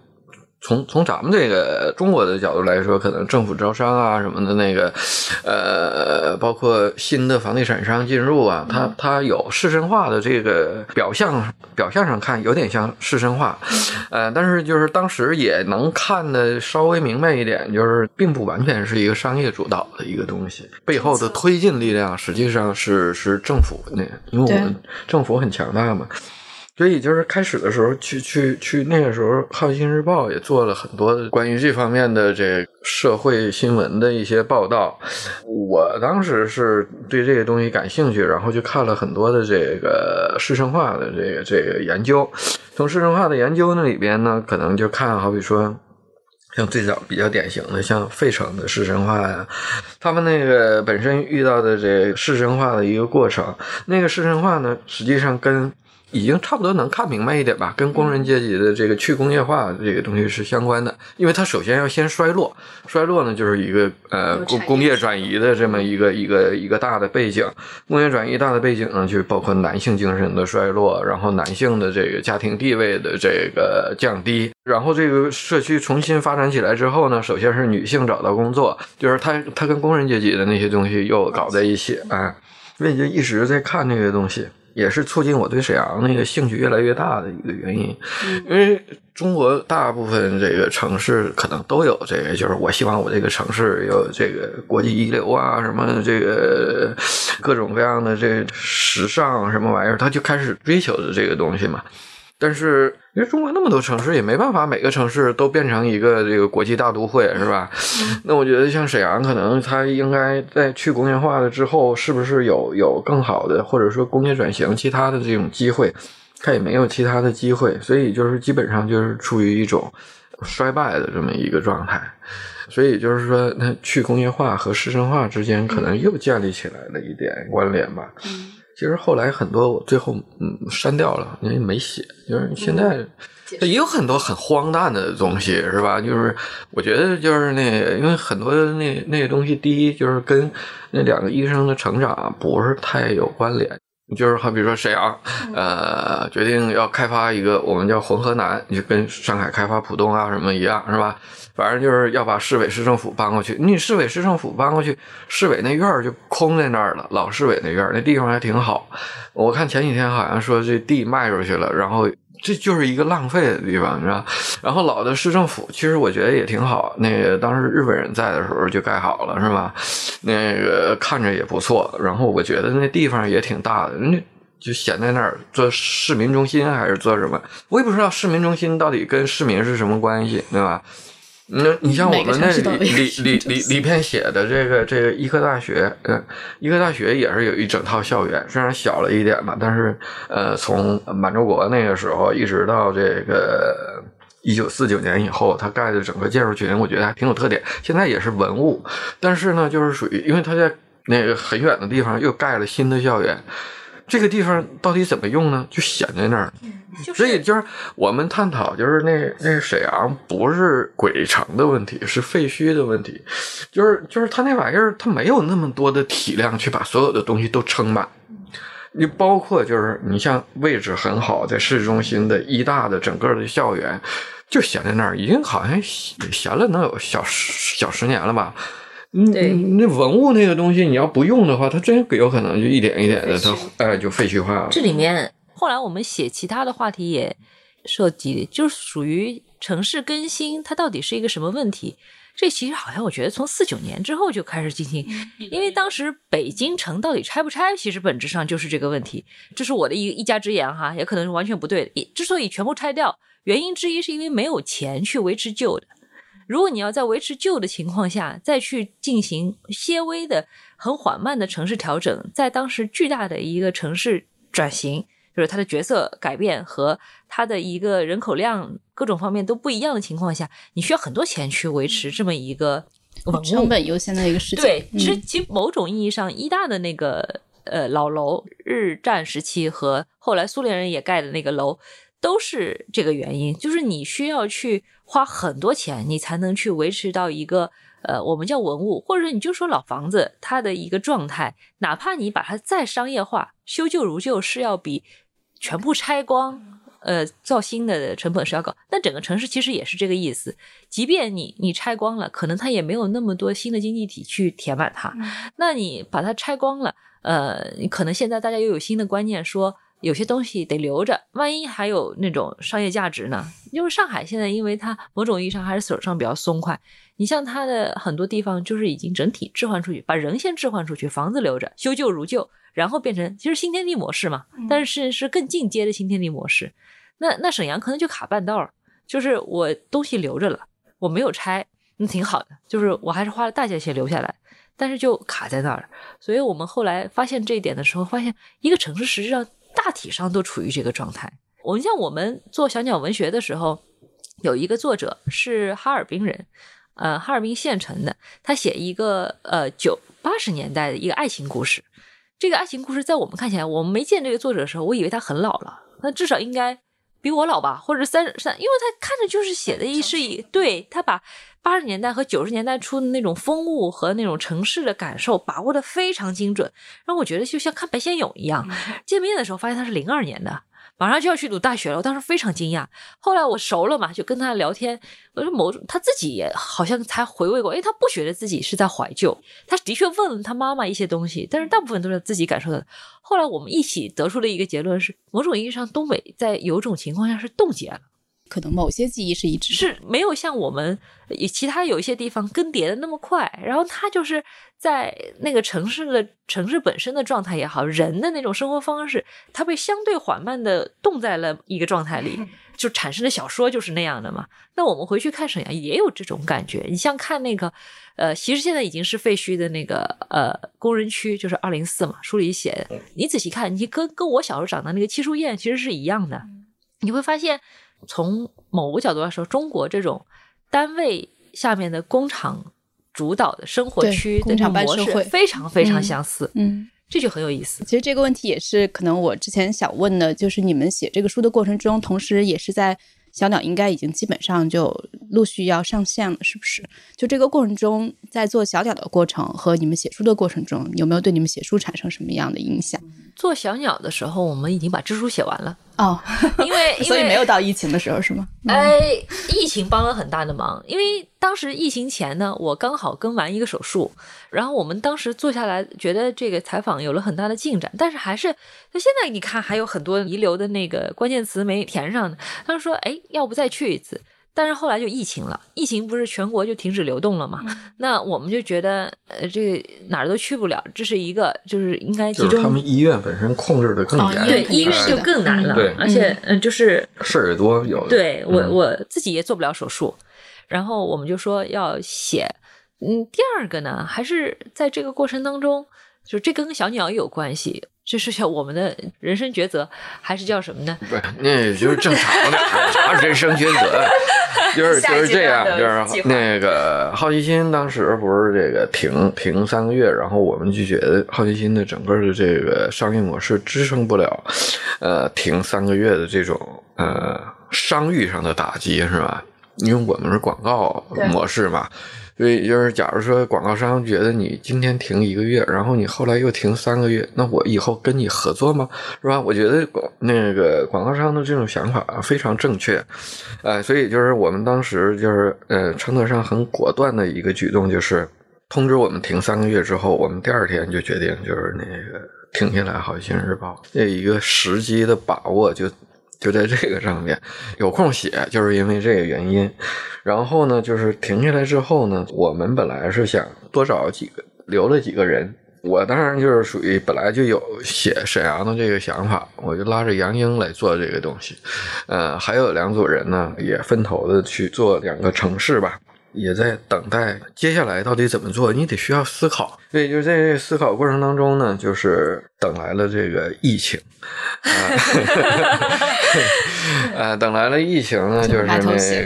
Speaker 4: 从从咱们这个中国的角度来说，可能政府招商啊什么的那个，呃，包括新的房地产商进入啊，它它有市绅化的这个表象，表象上看有点像市绅化，呃，但是就是当时也能看的稍微明白一点，就是并不完全是一个商业主导的一个东西，背后的推进力量实际上是是政府那，因为我们政府很强大嘛。所以就是开始的时候，去去去，那个时候《好心日报》也做了很多关于这方面的这社会新闻的一些报道。我当时是对这个东西感兴趣，然后就看了很多的这个师生化的这个这个研究。从师生化的研究那里边呢，可能就看，好比说，像最早比较典型的，像费城的师生化呀，他们那个本身遇到的这师生化的一个过程，那个师生化呢，实际上跟已经差不多能看明白一点吧，跟工人阶级的这个去工业化这个东西是相关的，因为它首先要先衰落，衰落呢就是一个呃工工业转移的这么一个一个一个大的背景，工业转移大的背景呢就包括男性精神的衰落，然后男性的这个家庭地位的这个降低，然后这个社区重新发展起来之后呢，首先是女性找到工作，就是他他跟工人阶级的那些东西又搞在一起，啊，所以就一直在看那些东西。也是促进我对沈阳那个兴趣越来越大的一个原因，因为中国大部分这个城市可能都有这个，就是我希望我这个城市有这个国际一流啊，什么这个各种各样的这时尚什么玩意儿，他就开始追求的这个东西嘛。但是，因为中国那么多城市，也没办法每个城市都变成一个这个国际大都会，是吧？那我觉得像沈阳，可能它应该在去工业化了之后，是不是有有更好的，或者说工业转型其他的这种机会？它也没有其他的机会，所以就是基本上就是处于一种衰败的这么一个状态。所以就是说，那去工业化和市政化之间可能又建立起来了一点关联吧。其实后来很多我最后嗯删掉了，因为没写。就是现在也有很多很荒诞的东西，是吧？就是我觉得就是那，因为很多那那个东西，第一就是跟那两个医生的成长不是太有关联。就是好比说沈阳，呃，决定要开发一个我们叫浑河南，就跟上海开发浦东啊什么一样，是吧？反正就是要把市委市政府搬过去。你市委市政府搬过去，市委那院儿就空在那儿了。老市委那院儿那地方还挺好。我看前几天好像说这地卖出去了，然后这就是一个浪费的地方，你知道？然后老的市政府其实我觉得也挺好。那个当时日本人在的时候就盖好了，是吧？那个看着也不错。然后我觉得那地方也挺大的，那就闲在那儿做市民中心还是做什么？我也不知道市民中心到底跟市民是什么关系，对吧？那你像我们那里里里里里边写的这个这个医科大学，嗯，医科大学也是有一整套校园，虽然小了一点吧，但是呃，从满洲国那个时候一直到这个一九四九年以后他盖的整个建筑群，我觉得还挺有特点。现在也是文物，但是呢，就是属于因为他在那个很远的地方又盖了新的校园，这个地方到底怎么用呢？就闲在那儿。所以就是我们探讨，就是那那沈阳不是鬼城的问题，是废墟的问题，就是就是他那玩意儿，他没有那么多的体量去把所有的东西都撑满。你包括就是你像位置很好，在市中心的医大的整个的校园，就闲在那儿，已经好像闲了能有小十小十年了吧？
Speaker 2: 对，
Speaker 4: 那文物那个东西，你要不用的话，它真有可能就一点一点的，它哎就废墟化了。
Speaker 2: 这里面。后来我们写其他的话题也涉及，就是属于城市更新，它到底是一个什么问题？这其实好像我觉得从四九年之后就开始进行，因为当时北京城到底拆不拆，其实本质上就是这个问题。这是我的一一家之言哈，也可能是完全不对的。之所以全部拆掉，原因之一是因为没有钱去维持旧的。如果你要在维持旧的情况下再去进行些微的、很缓慢的城市调整，在当时巨大的一个城市转型。就是它的角色改变和它的一个人口量各种方面都不一样的情况下，你需要很多钱去维持这么一个
Speaker 3: 成本优先的一个事情。
Speaker 2: 对，其实其某种意义上，一大的那个呃老楼，日战时期和后来苏联人也盖的那个楼，都是这个原因，就是你需要去花很多钱，你才能去维持到一个。呃，我们叫文物，或者说你就说老房子，它的一个状态，哪怕你把它再商业化，修旧如旧，是要比全部拆光，呃，造新的成本是要高。但整个城市其实也是这个意思，即便你你拆光了，可能它也没有那么多新的经济体去填满它。那你把它拆光了，呃，可能现在大家又有新的观念说。有些东西得留着，万一还有那种商业价值呢？因为上海现在，因为它某种意义上还是手上比较松快。你像它的很多地方，就是已经整体置换出去，把人先置换出去，房子留着，修旧如旧，然后变成其实新天地模式嘛。但是是更进阶的新天地模式。那那沈阳可能就卡半道儿，就是我东西留着了，我没有拆，那挺好的，就是我还是花了大价钱留下来，但是就卡在那儿。所以我们后来发现这一点的时候，发现一个城市实际上。大体上都处于这个状态。我们像我们做小鸟文学的时候，有一个作者是哈尔滨人，呃，哈尔滨县城的，他写一个呃九八十年代的一个爱情故事。这个爱情故事在我们看起来，我们没见这个作者的时候，我以为他很老了，那至少应该。比我老吧，或者三三，因为他看着就是写的一是一对他把八十年代和九十年代初的那种风物和那种城市的感受把握的非常精准，让我觉得就像看白先勇一样。见面的时候发现他是零二年的。马上就要去读大学了，我当时非常惊讶。后来我熟了嘛，就跟他聊天。我说某种他自己也好像才回味过，哎，他不觉得自己是在怀旧，他的确问了他妈妈一些东西，但是大部分都是自己感受的。后来我们一起得出了一个结论是，某种意义上，东北在有种情况下是冻结了。
Speaker 3: 可能某些记忆是一致，
Speaker 2: 是没有像我们其他有一些地方更迭的那么快。然后它就是在那个城市的城市本身的状态也好，人的那种生活方式，它被相对缓慢的冻在了一个状态里，就产生的小说就是那样的嘛。那我们回去看沈阳也有这种感觉。你像看那个呃，其实现在已经是废墟的那个呃工人区，就是二零四嘛，书里写的。你仔细看，你跟跟我小时候长的那个七树堰其实是一样的，你会发现。从某个角度来说，中国这种单位下面的工厂主导的生活区的模式非常非常相似，
Speaker 3: 嗯，
Speaker 2: 这就很有意思。
Speaker 3: 其实这个问题也是可能我之前想问的，就是你们写这个书的过程中，同时也是在小鸟应该已经基本上就陆续要上线了，是不是？就这个过程中，在做小鸟的过程和你们写书的过程中，有没有对你们写书产生什么样的影响？
Speaker 2: 做小鸟的时候，我们已经把支书写完了。
Speaker 3: 哦，
Speaker 2: 因为
Speaker 3: 所以没有到疫情的时候是吗？
Speaker 2: 哎，疫情帮了很大的忙，因为当时疫情前呢，我刚好跟完一个手术，然后我们当时坐下来，觉得这个采访有了很大的进展，但是还是，那现在你看还有很多遗留的那个关键词没填上呢。他们说，哎，要不再去一次。但是后来就疫情了，疫情不是全国就停止流动了嘛？那我们就觉得，呃，这哪儿都去不了，这是一个就是应该集中。
Speaker 4: 他们医院本身控制的更严，
Speaker 2: 对医院就更难了。
Speaker 4: 对，
Speaker 2: 而且嗯，就是
Speaker 4: 事儿也多，有的。
Speaker 2: 对我我自己也做不了手术，然后我们就说要写。嗯，第二个呢，还是在这个过程当中，就这跟小鸟有关系。这是叫我们的人生抉择，还是叫什么呢？
Speaker 4: 不是，那也就是正常的，啥人生抉择，就是就是这样，就是那个好奇心当时不是这个停停三个月，然后我们就觉得好奇心的整个的这个商业模式支撑不了，呃，停三个月的这种呃商誉上的打击是吧？因为我们是广告模式嘛。所以就是，假如说广告商觉得你今天停一个月，然后你后来又停三个月，那我以后跟你合作吗？是吧？我觉得广那个广告商的这种想法非常正确，呃，所以就是我们当时就是呃，称得上很果断的一个举动，就是通知我们停三个月之后，我们第二天就决定就是那个停下来。好心日报这一个时机的把握就。就在这个上面有空写，就是因为这个原因。然后呢，就是停下来之后呢，我们本来是想多找几个，留了几个人。我当然就是属于本来就有写沈阳的这个想法，我就拉着杨英来做这个东西。呃，还有两组人呢，也分头的去做两个城市吧。也在等待接下来到底怎么做，你得需要思考。所以就在这思考过程当中呢，就是等来了这个疫情，啊，等来了疫情呢，就是那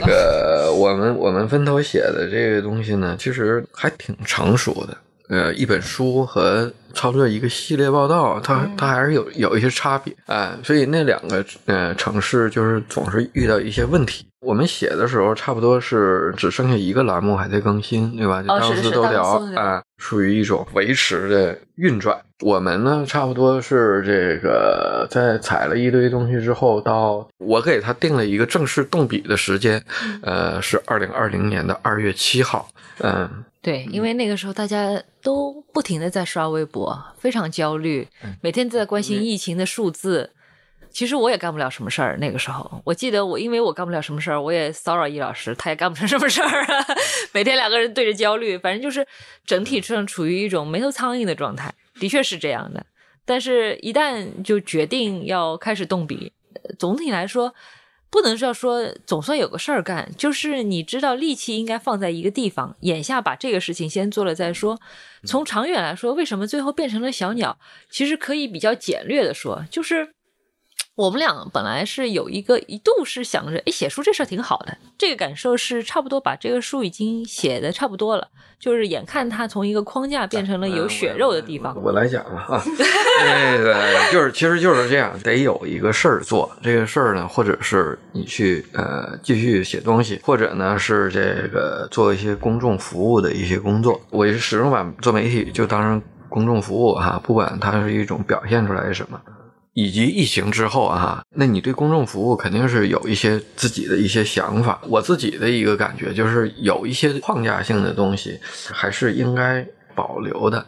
Speaker 4: 个我们我们分头写的这个东西呢，其实还挺成熟的。呃，一本书和操作一个系列报道，它它还是有有一些差别啊。所以那两个呃城市就是总是遇到一些问题。我们写的时候，差不多是只剩下一个栏目还在更新，对吧？就当时都聊啊，属于一种维持的运转。我们呢，差不多是这个在采了一堆东西之后，到我给他定了一个正式动笔的时间，呃，是二零二零年的二月七号。嗯，
Speaker 2: 对，因为那个时候大家都不停的在刷微博，非常焦虑，每天都在关心疫情的数字。其实我也干不了什么事儿。那个时候，我记得我，因为我干不了什么事儿，我也骚扰易老师，他也干不成什么事儿啊。每天两个人对着焦虑，反正就是整体上处于一种没头苍蝇的状态，的确是这样的。但是，一旦就决定要开始动笔，总体来说，不能要说总算有个事儿干，就是你知道力气应该放在一个地方，眼下把这个事情先做了再说。从长远来说，为什么最后变成了小鸟？其实可以比较简略的说，就是。我们俩本来是有一个一度是想着，哎，写书这事儿挺好的。这个感受是差不多把这个书已经写的差不多了，就是眼看它从一个框架变成了有血肉的地方。
Speaker 4: 我来讲吧啊，那个就是其实就是这样，得有一个事儿做。这个事儿呢，或者是你去呃继续写东西，或者呢是这个做一些公众服务的一些工作。我是始终把做媒体就当成公众服务哈，不管它是一种表现出来是什么。以及疫情之后啊，那你对公众服务肯定是有一些自己的一些想法。我自己的一个感觉就是，有一些框架性的东西还是应该保留的。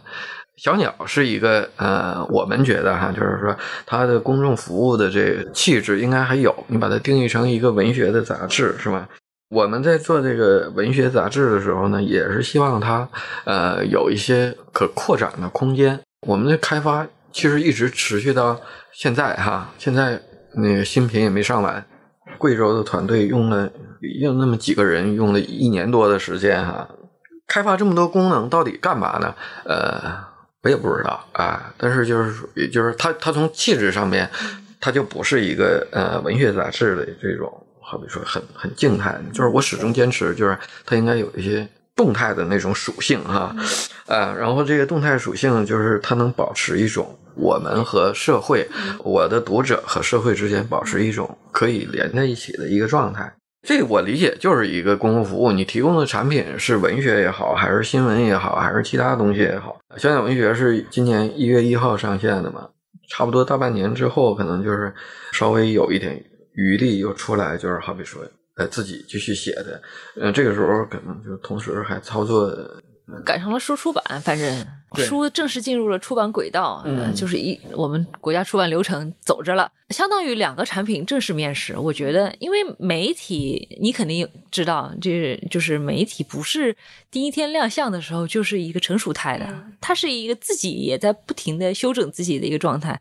Speaker 4: 小鸟是一个呃，我们觉得哈，就是说它的公众服务的这个气质应该还有。你把它定义成一个文学的杂志是吧？我们在做这个文学杂志的时候呢，也是希望它呃有一些可扩展的空间。我们的开发其实一直持续到。现在哈，现在那个新品也没上完，贵州的团队用了用那么几个人，用了一年多的时间哈，开发这么多功能，到底干嘛呢？呃，我也不知道啊。但是就是属于，就是它它从气质上面，它就不是一个呃文学杂志的这种，好比说很很静态，就是我始终坚持，就是它应该有一些动态的那种属性哈，啊，然后这个动态属性就是它能保持一种。我们和社会，我的读者和社会之间保持一种可以连在一起的一个状态，这我理解就是一个公共服务。你提供的产品是文学也好，还是新闻也好，还是其他东西也好。香港文学是今年一月一号上线的嘛？差不多大半年之后，可能就是稍微有一点余力又出来，就是好比说，呃，自己继续写的。嗯，这个时候可能就同时还操作。
Speaker 2: 赶上了书出版，反正书正式进入了出版轨道，嗯，就是一我们国家出版流程走着了，相当于两个产品正式面世。我觉得，因为媒体你肯定知道，这就是媒体不是第一天亮相的时候就是一个成熟态的，它是一个自己也在不停的修整自己的一个状态。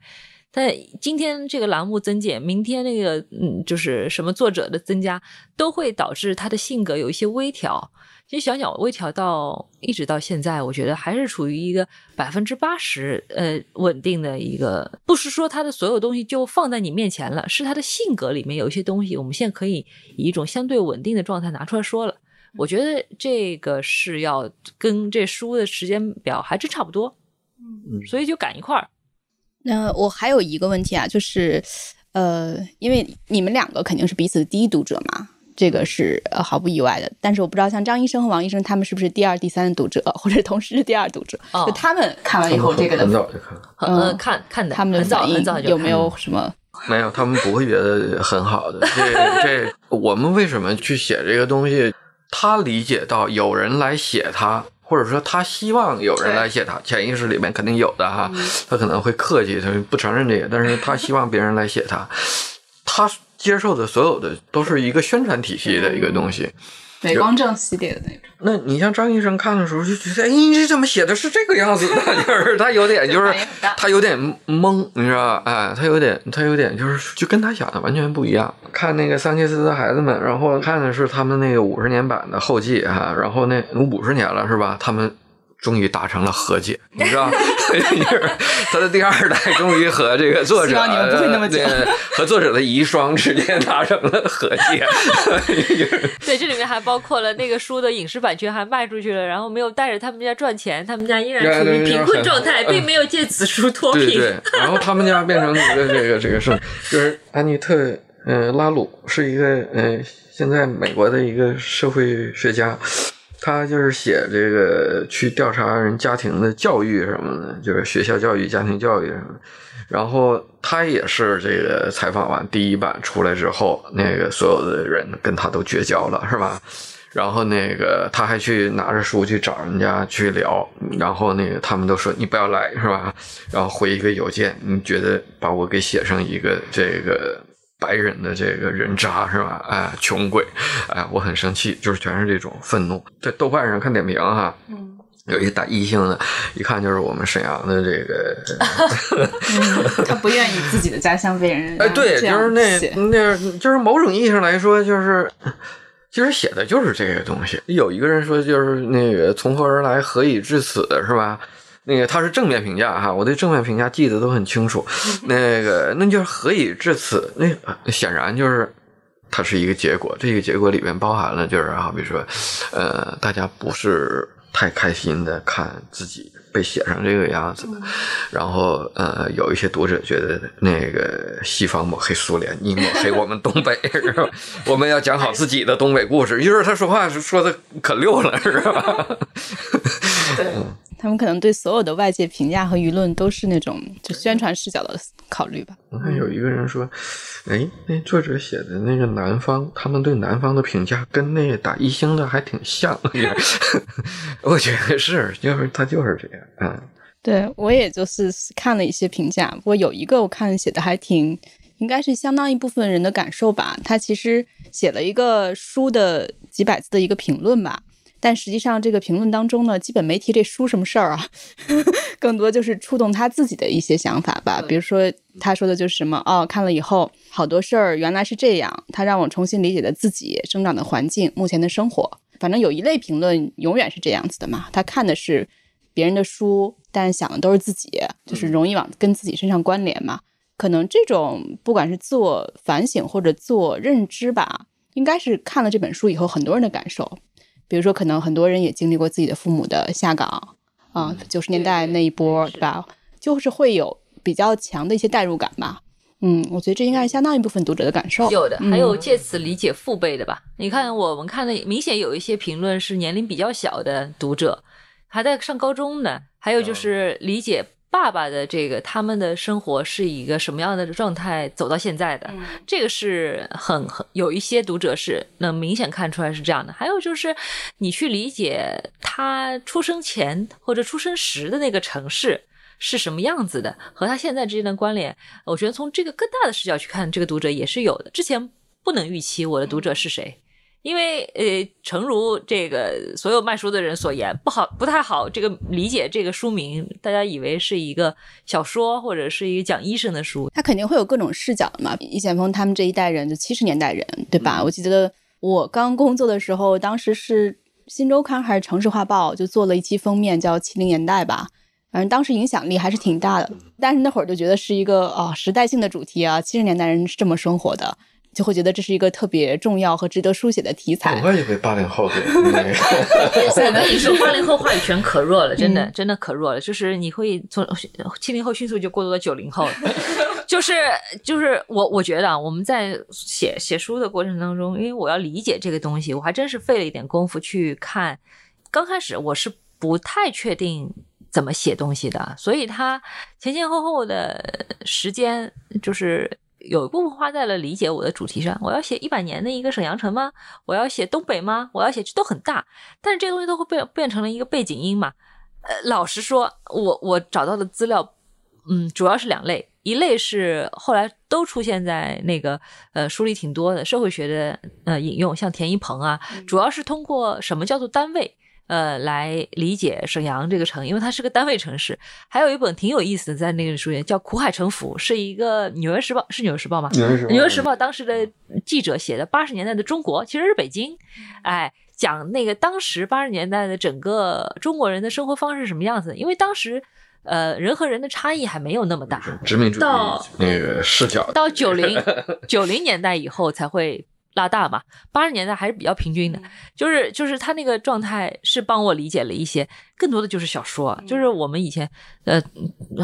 Speaker 2: 但今天这个栏目增减，明天那个嗯，就是什么作者的增加，都会导致他的性格有一些微调。其实小鸟微调到一直到现在，我觉得还是处于一个百分之八十呃稳定的一个，不是说它的所有东西就放在你面前了，是它的性格里面有一些东西，我们现在可以以一种相对稳定的状态拿出来说了。我觉得这个是要跟这书的时间表还真差不多，
Speaker 4: 嗯
Speaker 2: 所以就赶一块儿。
Speaker 3: 那我还有一个问题啊，就是，呃，因为你们两个肯定是彼此的第一读者嘛，这个是呃毫不意外的。但是我不知道像张医生和王医生他们是不是第二、第三的读者，或者同时是第二读者？
Speaker 2: 哦
Speaker 3: 就他们看完以后，这个
Speaker 4: 很早就看了，
Speaker 3: 嗯
Speaker 2: 呃，看看的
Speaker 3: 他们的
Speaker 2: 很早
Speaker 3: 反应
Speaker 2: 很早就
Speaker 3: 有没有什么？
Speaker 4: 没有，他们不会觉得很好的。这这，我们为什么去写这个东西？他理解到有人来写他，或者说他希望有人来写他，潜意识里面肯定有的哈。他可能会客气，他不承认这个，但是他希望别人来写他。他接受的所有的都是一个宣传体系的一个东西。
Speaker 3: 美光正系列的那种。
Speaker 4: 那你像张医生看的时候就觉得，哎，你这怎么写的是这个样子的？就是他有点，就是他有点懵，你知道吧？哎，他有点，他有点，就是就跟他想的完全不一样。看那个桑切斯的孩子们，然后看的是他们那个五十年版的后记啊，然后那五十年了是吧？他们。终于达成了和解，你知道，就是他的第二代 终于和这个作者，
Speaker 3: 你们不会那么
Speaker 4: 和作者的遗孀之间达成了和解。
Speaker 2: 对，这里面还包括了那个书的影视版权还卖出去了，然后没有带着他们家赚钱，他们家依然处于贫困状态，并没有借此书脱贫。
Speaker 4: 对对，然后他们家变成一个这个这个是，就是安妮特呃拉鲁是一个呃现在美国的一个社会学家，他就是写这个去调查人家庭的教育什么的，就是学校教育、家庭教育什么的。然后他也是这个采访完第一版出来之后，那个所有的人跟他都绝交了，是吧？然后那个他还去拿着书去找人家去聊，然后那个他们都说你不要来是吧？然后回一个邮件，你觉得把我给写成一个这个白人的这个人渣是吧？哎，穷鬼，哎，我很生气，就是全是这种愤怒。在豆瓣上看点评哈，
Speaker 3: 嗯
Speaker 4: 有一个打一星的，一看就是我们沈阳的这个
Speaker 3: 嗯，他不愿意自己的家乡被人
Speaker 4: 哎，对，就是那那，就是某种意义上来说，就是其实写的就是这个东西。有一个人说，就是那个从何而来，何以至此，是吧？那个他是正面评价哈，我对正面评价记得都很清楚。那个那就是何以至此，那那显然就是。它是一个结果，这个结果里面包含了，就是好比说，呃，大家不是太开心的看自己被写成这个样子，然后呃，有一些读者觉得那个西方抹黑苏联，你抹黑我们东北，是吧？我们要讲好自己的东北故事。于是他说话说的可溜了，是吧？
Speaker 3: 他们可能对所有的外界评价和舆论都是那种就宣传视角的考虑吧。
Speaker 4: 我看有一个人说，哎，那作者写的那个南方，他们对南方的评价跟那个打一星的还挺像。我觉得是，就是他就是这样，嗯。
Speaker 3: 对我也就是看了一些评价，不过有一个我看写的还挺，应该是相当一部分人的感受吧。他其实写了一个书的几百字的一个评论吧，但实际上这个评论当中呢，基本没提这书什么事儿啊，更多就是触动他自己的一些想法吧。比如说他说的就是什么哦，看了以后好多事儿原来是这样，他让我重新理解了自己生长的环境、目前的生活。反正有一类评论永远是这样子的嘛，他看的是别人的书，但想的都是自己，就是容易往跟自己身上关联嘛。可能这种不管是自我反省或者自我认知吧，应该是看了这本书以后很多人的感受。比如说，可能很多人也经历过自己的父母的下岗啊，九十年代那一波，对吧？就是会有比较强的一些代入感吧。嗯，我觉得这应该是相当一部分读者的感受。
Speaker 2: 有的，
Speaker 3: 嗯
Speaker 2: 还有借此理解父辈的吧。你看，我们看的明显有一些评论是年龄比较小的读者，还在上高中呢，还有就是理解爸爸的这个他们的生活是以一个什么样的状态走到现在的，这个是很很有一些读者是能明显看出来是这样的。还有就是你去理解他出生前或者出生时的那个城市。是什么样子的，和他现在之间的关联，我觉得从这个更大的视角去看，这个读者也是有的。之前不能预期我的读者是谁，因为呃，诚如这个所有卖书的人所言，不好不太好这个理解这个书名，大家以为是一个小说或者是一个讲医生的书，
Speaker 3: 他肯定会有各种视角的嘛。易险峰他们这一代人，就七十年代人，对吧？我记得我刚工作的时候，当时是新周刊还是城市画报就做了一期封面，叫《七零年代》吧。反正当时影响力还是挺大的，但是那会儿就觉得是一个啊时代性的主题啊，七十年代人是这么生活的，就会觉得这是一个特别重要和值得书写的题材。
Speaker 4: 我也被八零后给 那个。
Speaker 2: 我跟你说，八零后话语权可弱了，真的真的可弱了。就是你会从七零后迅速就过渡到九零后了。就是就是我我觉得啊，我们在写写书的过程当中，因为我要理解这个东西，我还真是费了一点功夫去看。刚开始我是不太确定。怎么写东西的？所以他前前后后的时间，就是有一部分花在了理解我的主题上。我要写一百年的一个沈阳城吗？我要写东北吗？我要写这都很大，但是这些东西都会变变成了一个背景音嘛。呃，老实说，我我找到的资料，嗯，主要是两类，一类是后来都出现在那个呃书里挺多的社会学的呃引用，像田一鹏啊，主要是通过什么叫做单位。呃，来理解沈阳这个城，因为它是个单位城市。还有一本挺有意思的，在那个书里叫《苦海沉浮》，是一个《纽约时报》，是《纽约时报》吗？
Speaker 4: 《纽约时报》。
Speaker 2: 《纽约时报》当时的记者写的八十年代的中国，其实是北京。哎，讲那个当时八十年代的整个中国人的生活方式是什么样子？因为当时，呃，人和人的差异还没有那么大。
Speaker 4: 殖民主义那个视角。
Speaker 2: 到九零九零年代以后才会。拉大嘛，八十年代还是比较平均的，就是就是他那个状态是帮我理解了一些，更多的就是小说，就是我们以前呃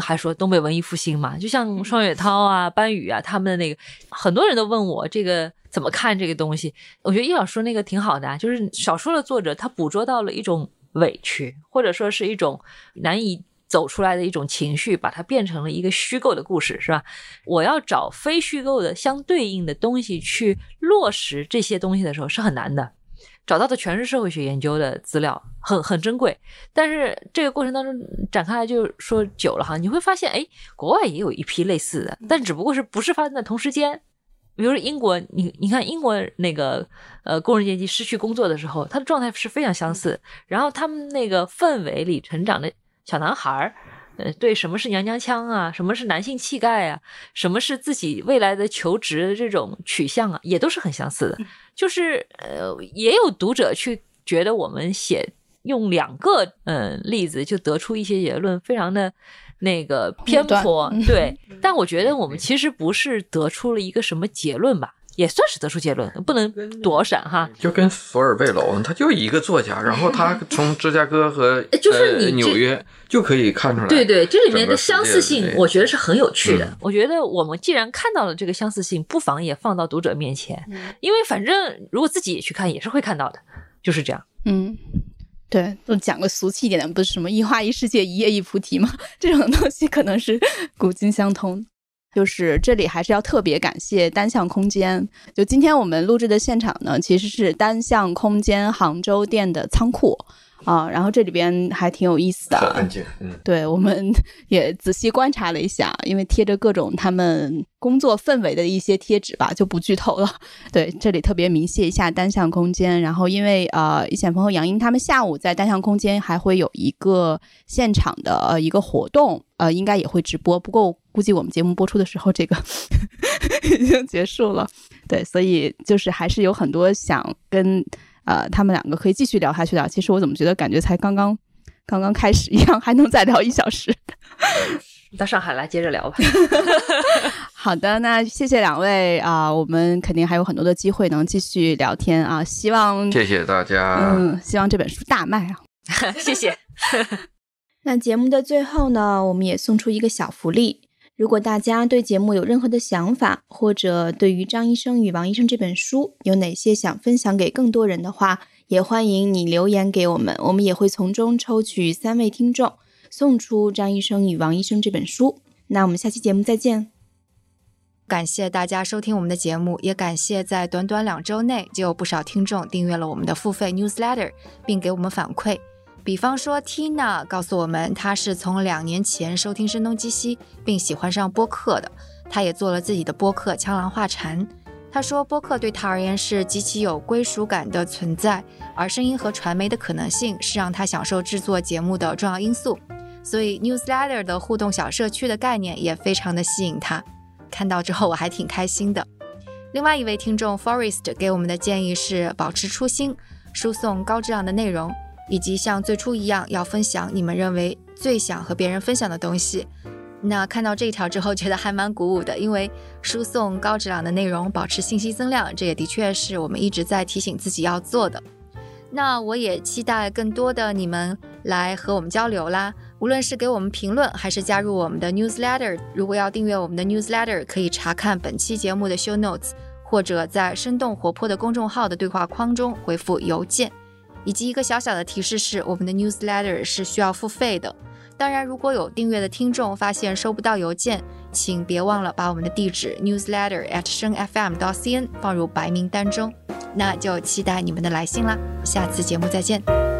Speaker 2: 还说东北文艺复兴嘛，就像双雪涛啊、班宇啊他们的那个，很多人都问我这个怎么看这个东西，我觉得叶老说那个挺好的啊，就是小说的作者他捕捉到了一种委屈，或者说是一种难以。走出来的一种情绪，把它变成了一个虚构的故事，是吧？我要找非虚构的相对应的东西去落实这些东西的时候是很难的，找到的全是社会学研究的资料，很很珍贵。但是这个过程当中展开来就说久了哈，你会发现，哎，国外也有一批类似的，但只不过是不是发生在同时间。比如说英国，你你看英国那个呃工人阶级失去工作的时候，他的状态是非常相似，然后他们那个氛围里成长的。小男孩儿，呃，对什么是娘娘腔啊，什么是男性气概啊，什么是自己未来的求职的这种取向啊，也都是很相似的。就是呃，也有读者去觉得我们写用两个嗯例子就得出一些结论，非常的那个偏颇。对，但我觉得我们其实不是得出了一个什么结论吧。也算是得出结论，不能躲闪哈。
Speaker 4: 就跟索尔贝楼，他就一个作家，然后他 从芝加哥和
Speaker 2: 就是你
Speaker 4: 纽约就可以看出来。
Speaker 2: 对对，这里面的相似性，我觉得是很有趣的。我觉得我们既然看到了这个相似性，不妨也放到读者面前，因为反正如果自己也去看，也是会看到的，就是这样。
Speaker 3: 嗯，对，就讲个俗气一点的，不是什么一花一世界，一叶一菩提吗？这种东西可能是古今相通。就是这里还是要特别感谢单向空间。就今天我们录制的现场呢，其实是单向空间杭州店的仓库。啊，然后这里边还挺有意思的，对，我们 也仔细观察了一下，因为贴着各种他们工作氛围的一些贴纸吧，就不剧透了。对，这里特别明谢一下单向空间。然后因为呃，易显峰和杨英他们下午在单向空间还会有一个现场的一个活动，呃，应该也会直播。不过估计我们节目播出的时候，这个 已经结束了。对，所以就是还是有很多想跟。呃，他们两个可以继续聊下去的。其实我怎么觉得感觉才刚刚刚刚开始一样，还能再聊一小时。
Speaker 2: 到上海来接着聊吧。
Speaker 3: 好的，那谢谢两位啊，我们肯定还有很多的机会能继续聊天啊。希望
Speaker 4: 谢谢大家，
Speaker 3: 嗯，希望这本书大卖啊。
Speaker 2: 谢谢。
Speaker 1: 那节目的最后呢，我们也送出一个小福利。如果大家对节目有任何的想法，或者对于张医生与王医生这本书有哪些想分享给更多人的话，也欢迎你留言给我们，我们也会从中抽取三位听众，送出张医生与王医生这本书。那我们下期节目再见。感谢大家收听我们的节目，也感谢在短短两周内就有不少听众订阅了我们的付费 newsletter，并给我们反馈。比方说，Tina 告诉我们，她是从两年前收听声东击西，并喜欢上播客的。她也做了自己的播客《枪狼画蝉》。她说，播客对她而言是极其有归属感的存在，而声音和传媒的可能性是让她享受制作节目的重要因素。所以，Newsletter 的互动小社区的概念也非常的吸引她。看到之后，我还挺开心的。另外一位听众 Forest 给我们的建议是保持初心。输送高质量的内容，以及像最初一样要分享你们认为最想和别人分享的东西。那看到这一条之后，觉得还蛮鼓舞的，因为输送高质量的内容，保持信息增量，这也的确是我们一直在提醒自己要做的。那我也期待更多的你们来和我们交流啦，无论是给我们评论，还是加入我们的 newsletter。如果要订阅我们的 newsletter，可以查看本期节目的 show notes，或者在生动活泼的公众号的对话框中回复邮件。以及一个小小的提示是，我们的 newsletter 是需要付费的。当然，如果有订阅的听众发现收不到邮件，请别忘了把我们的地址 newsletter at 生 fm 到 cn 放入白名单中。那就期待你们的来信啦！下次节目再见。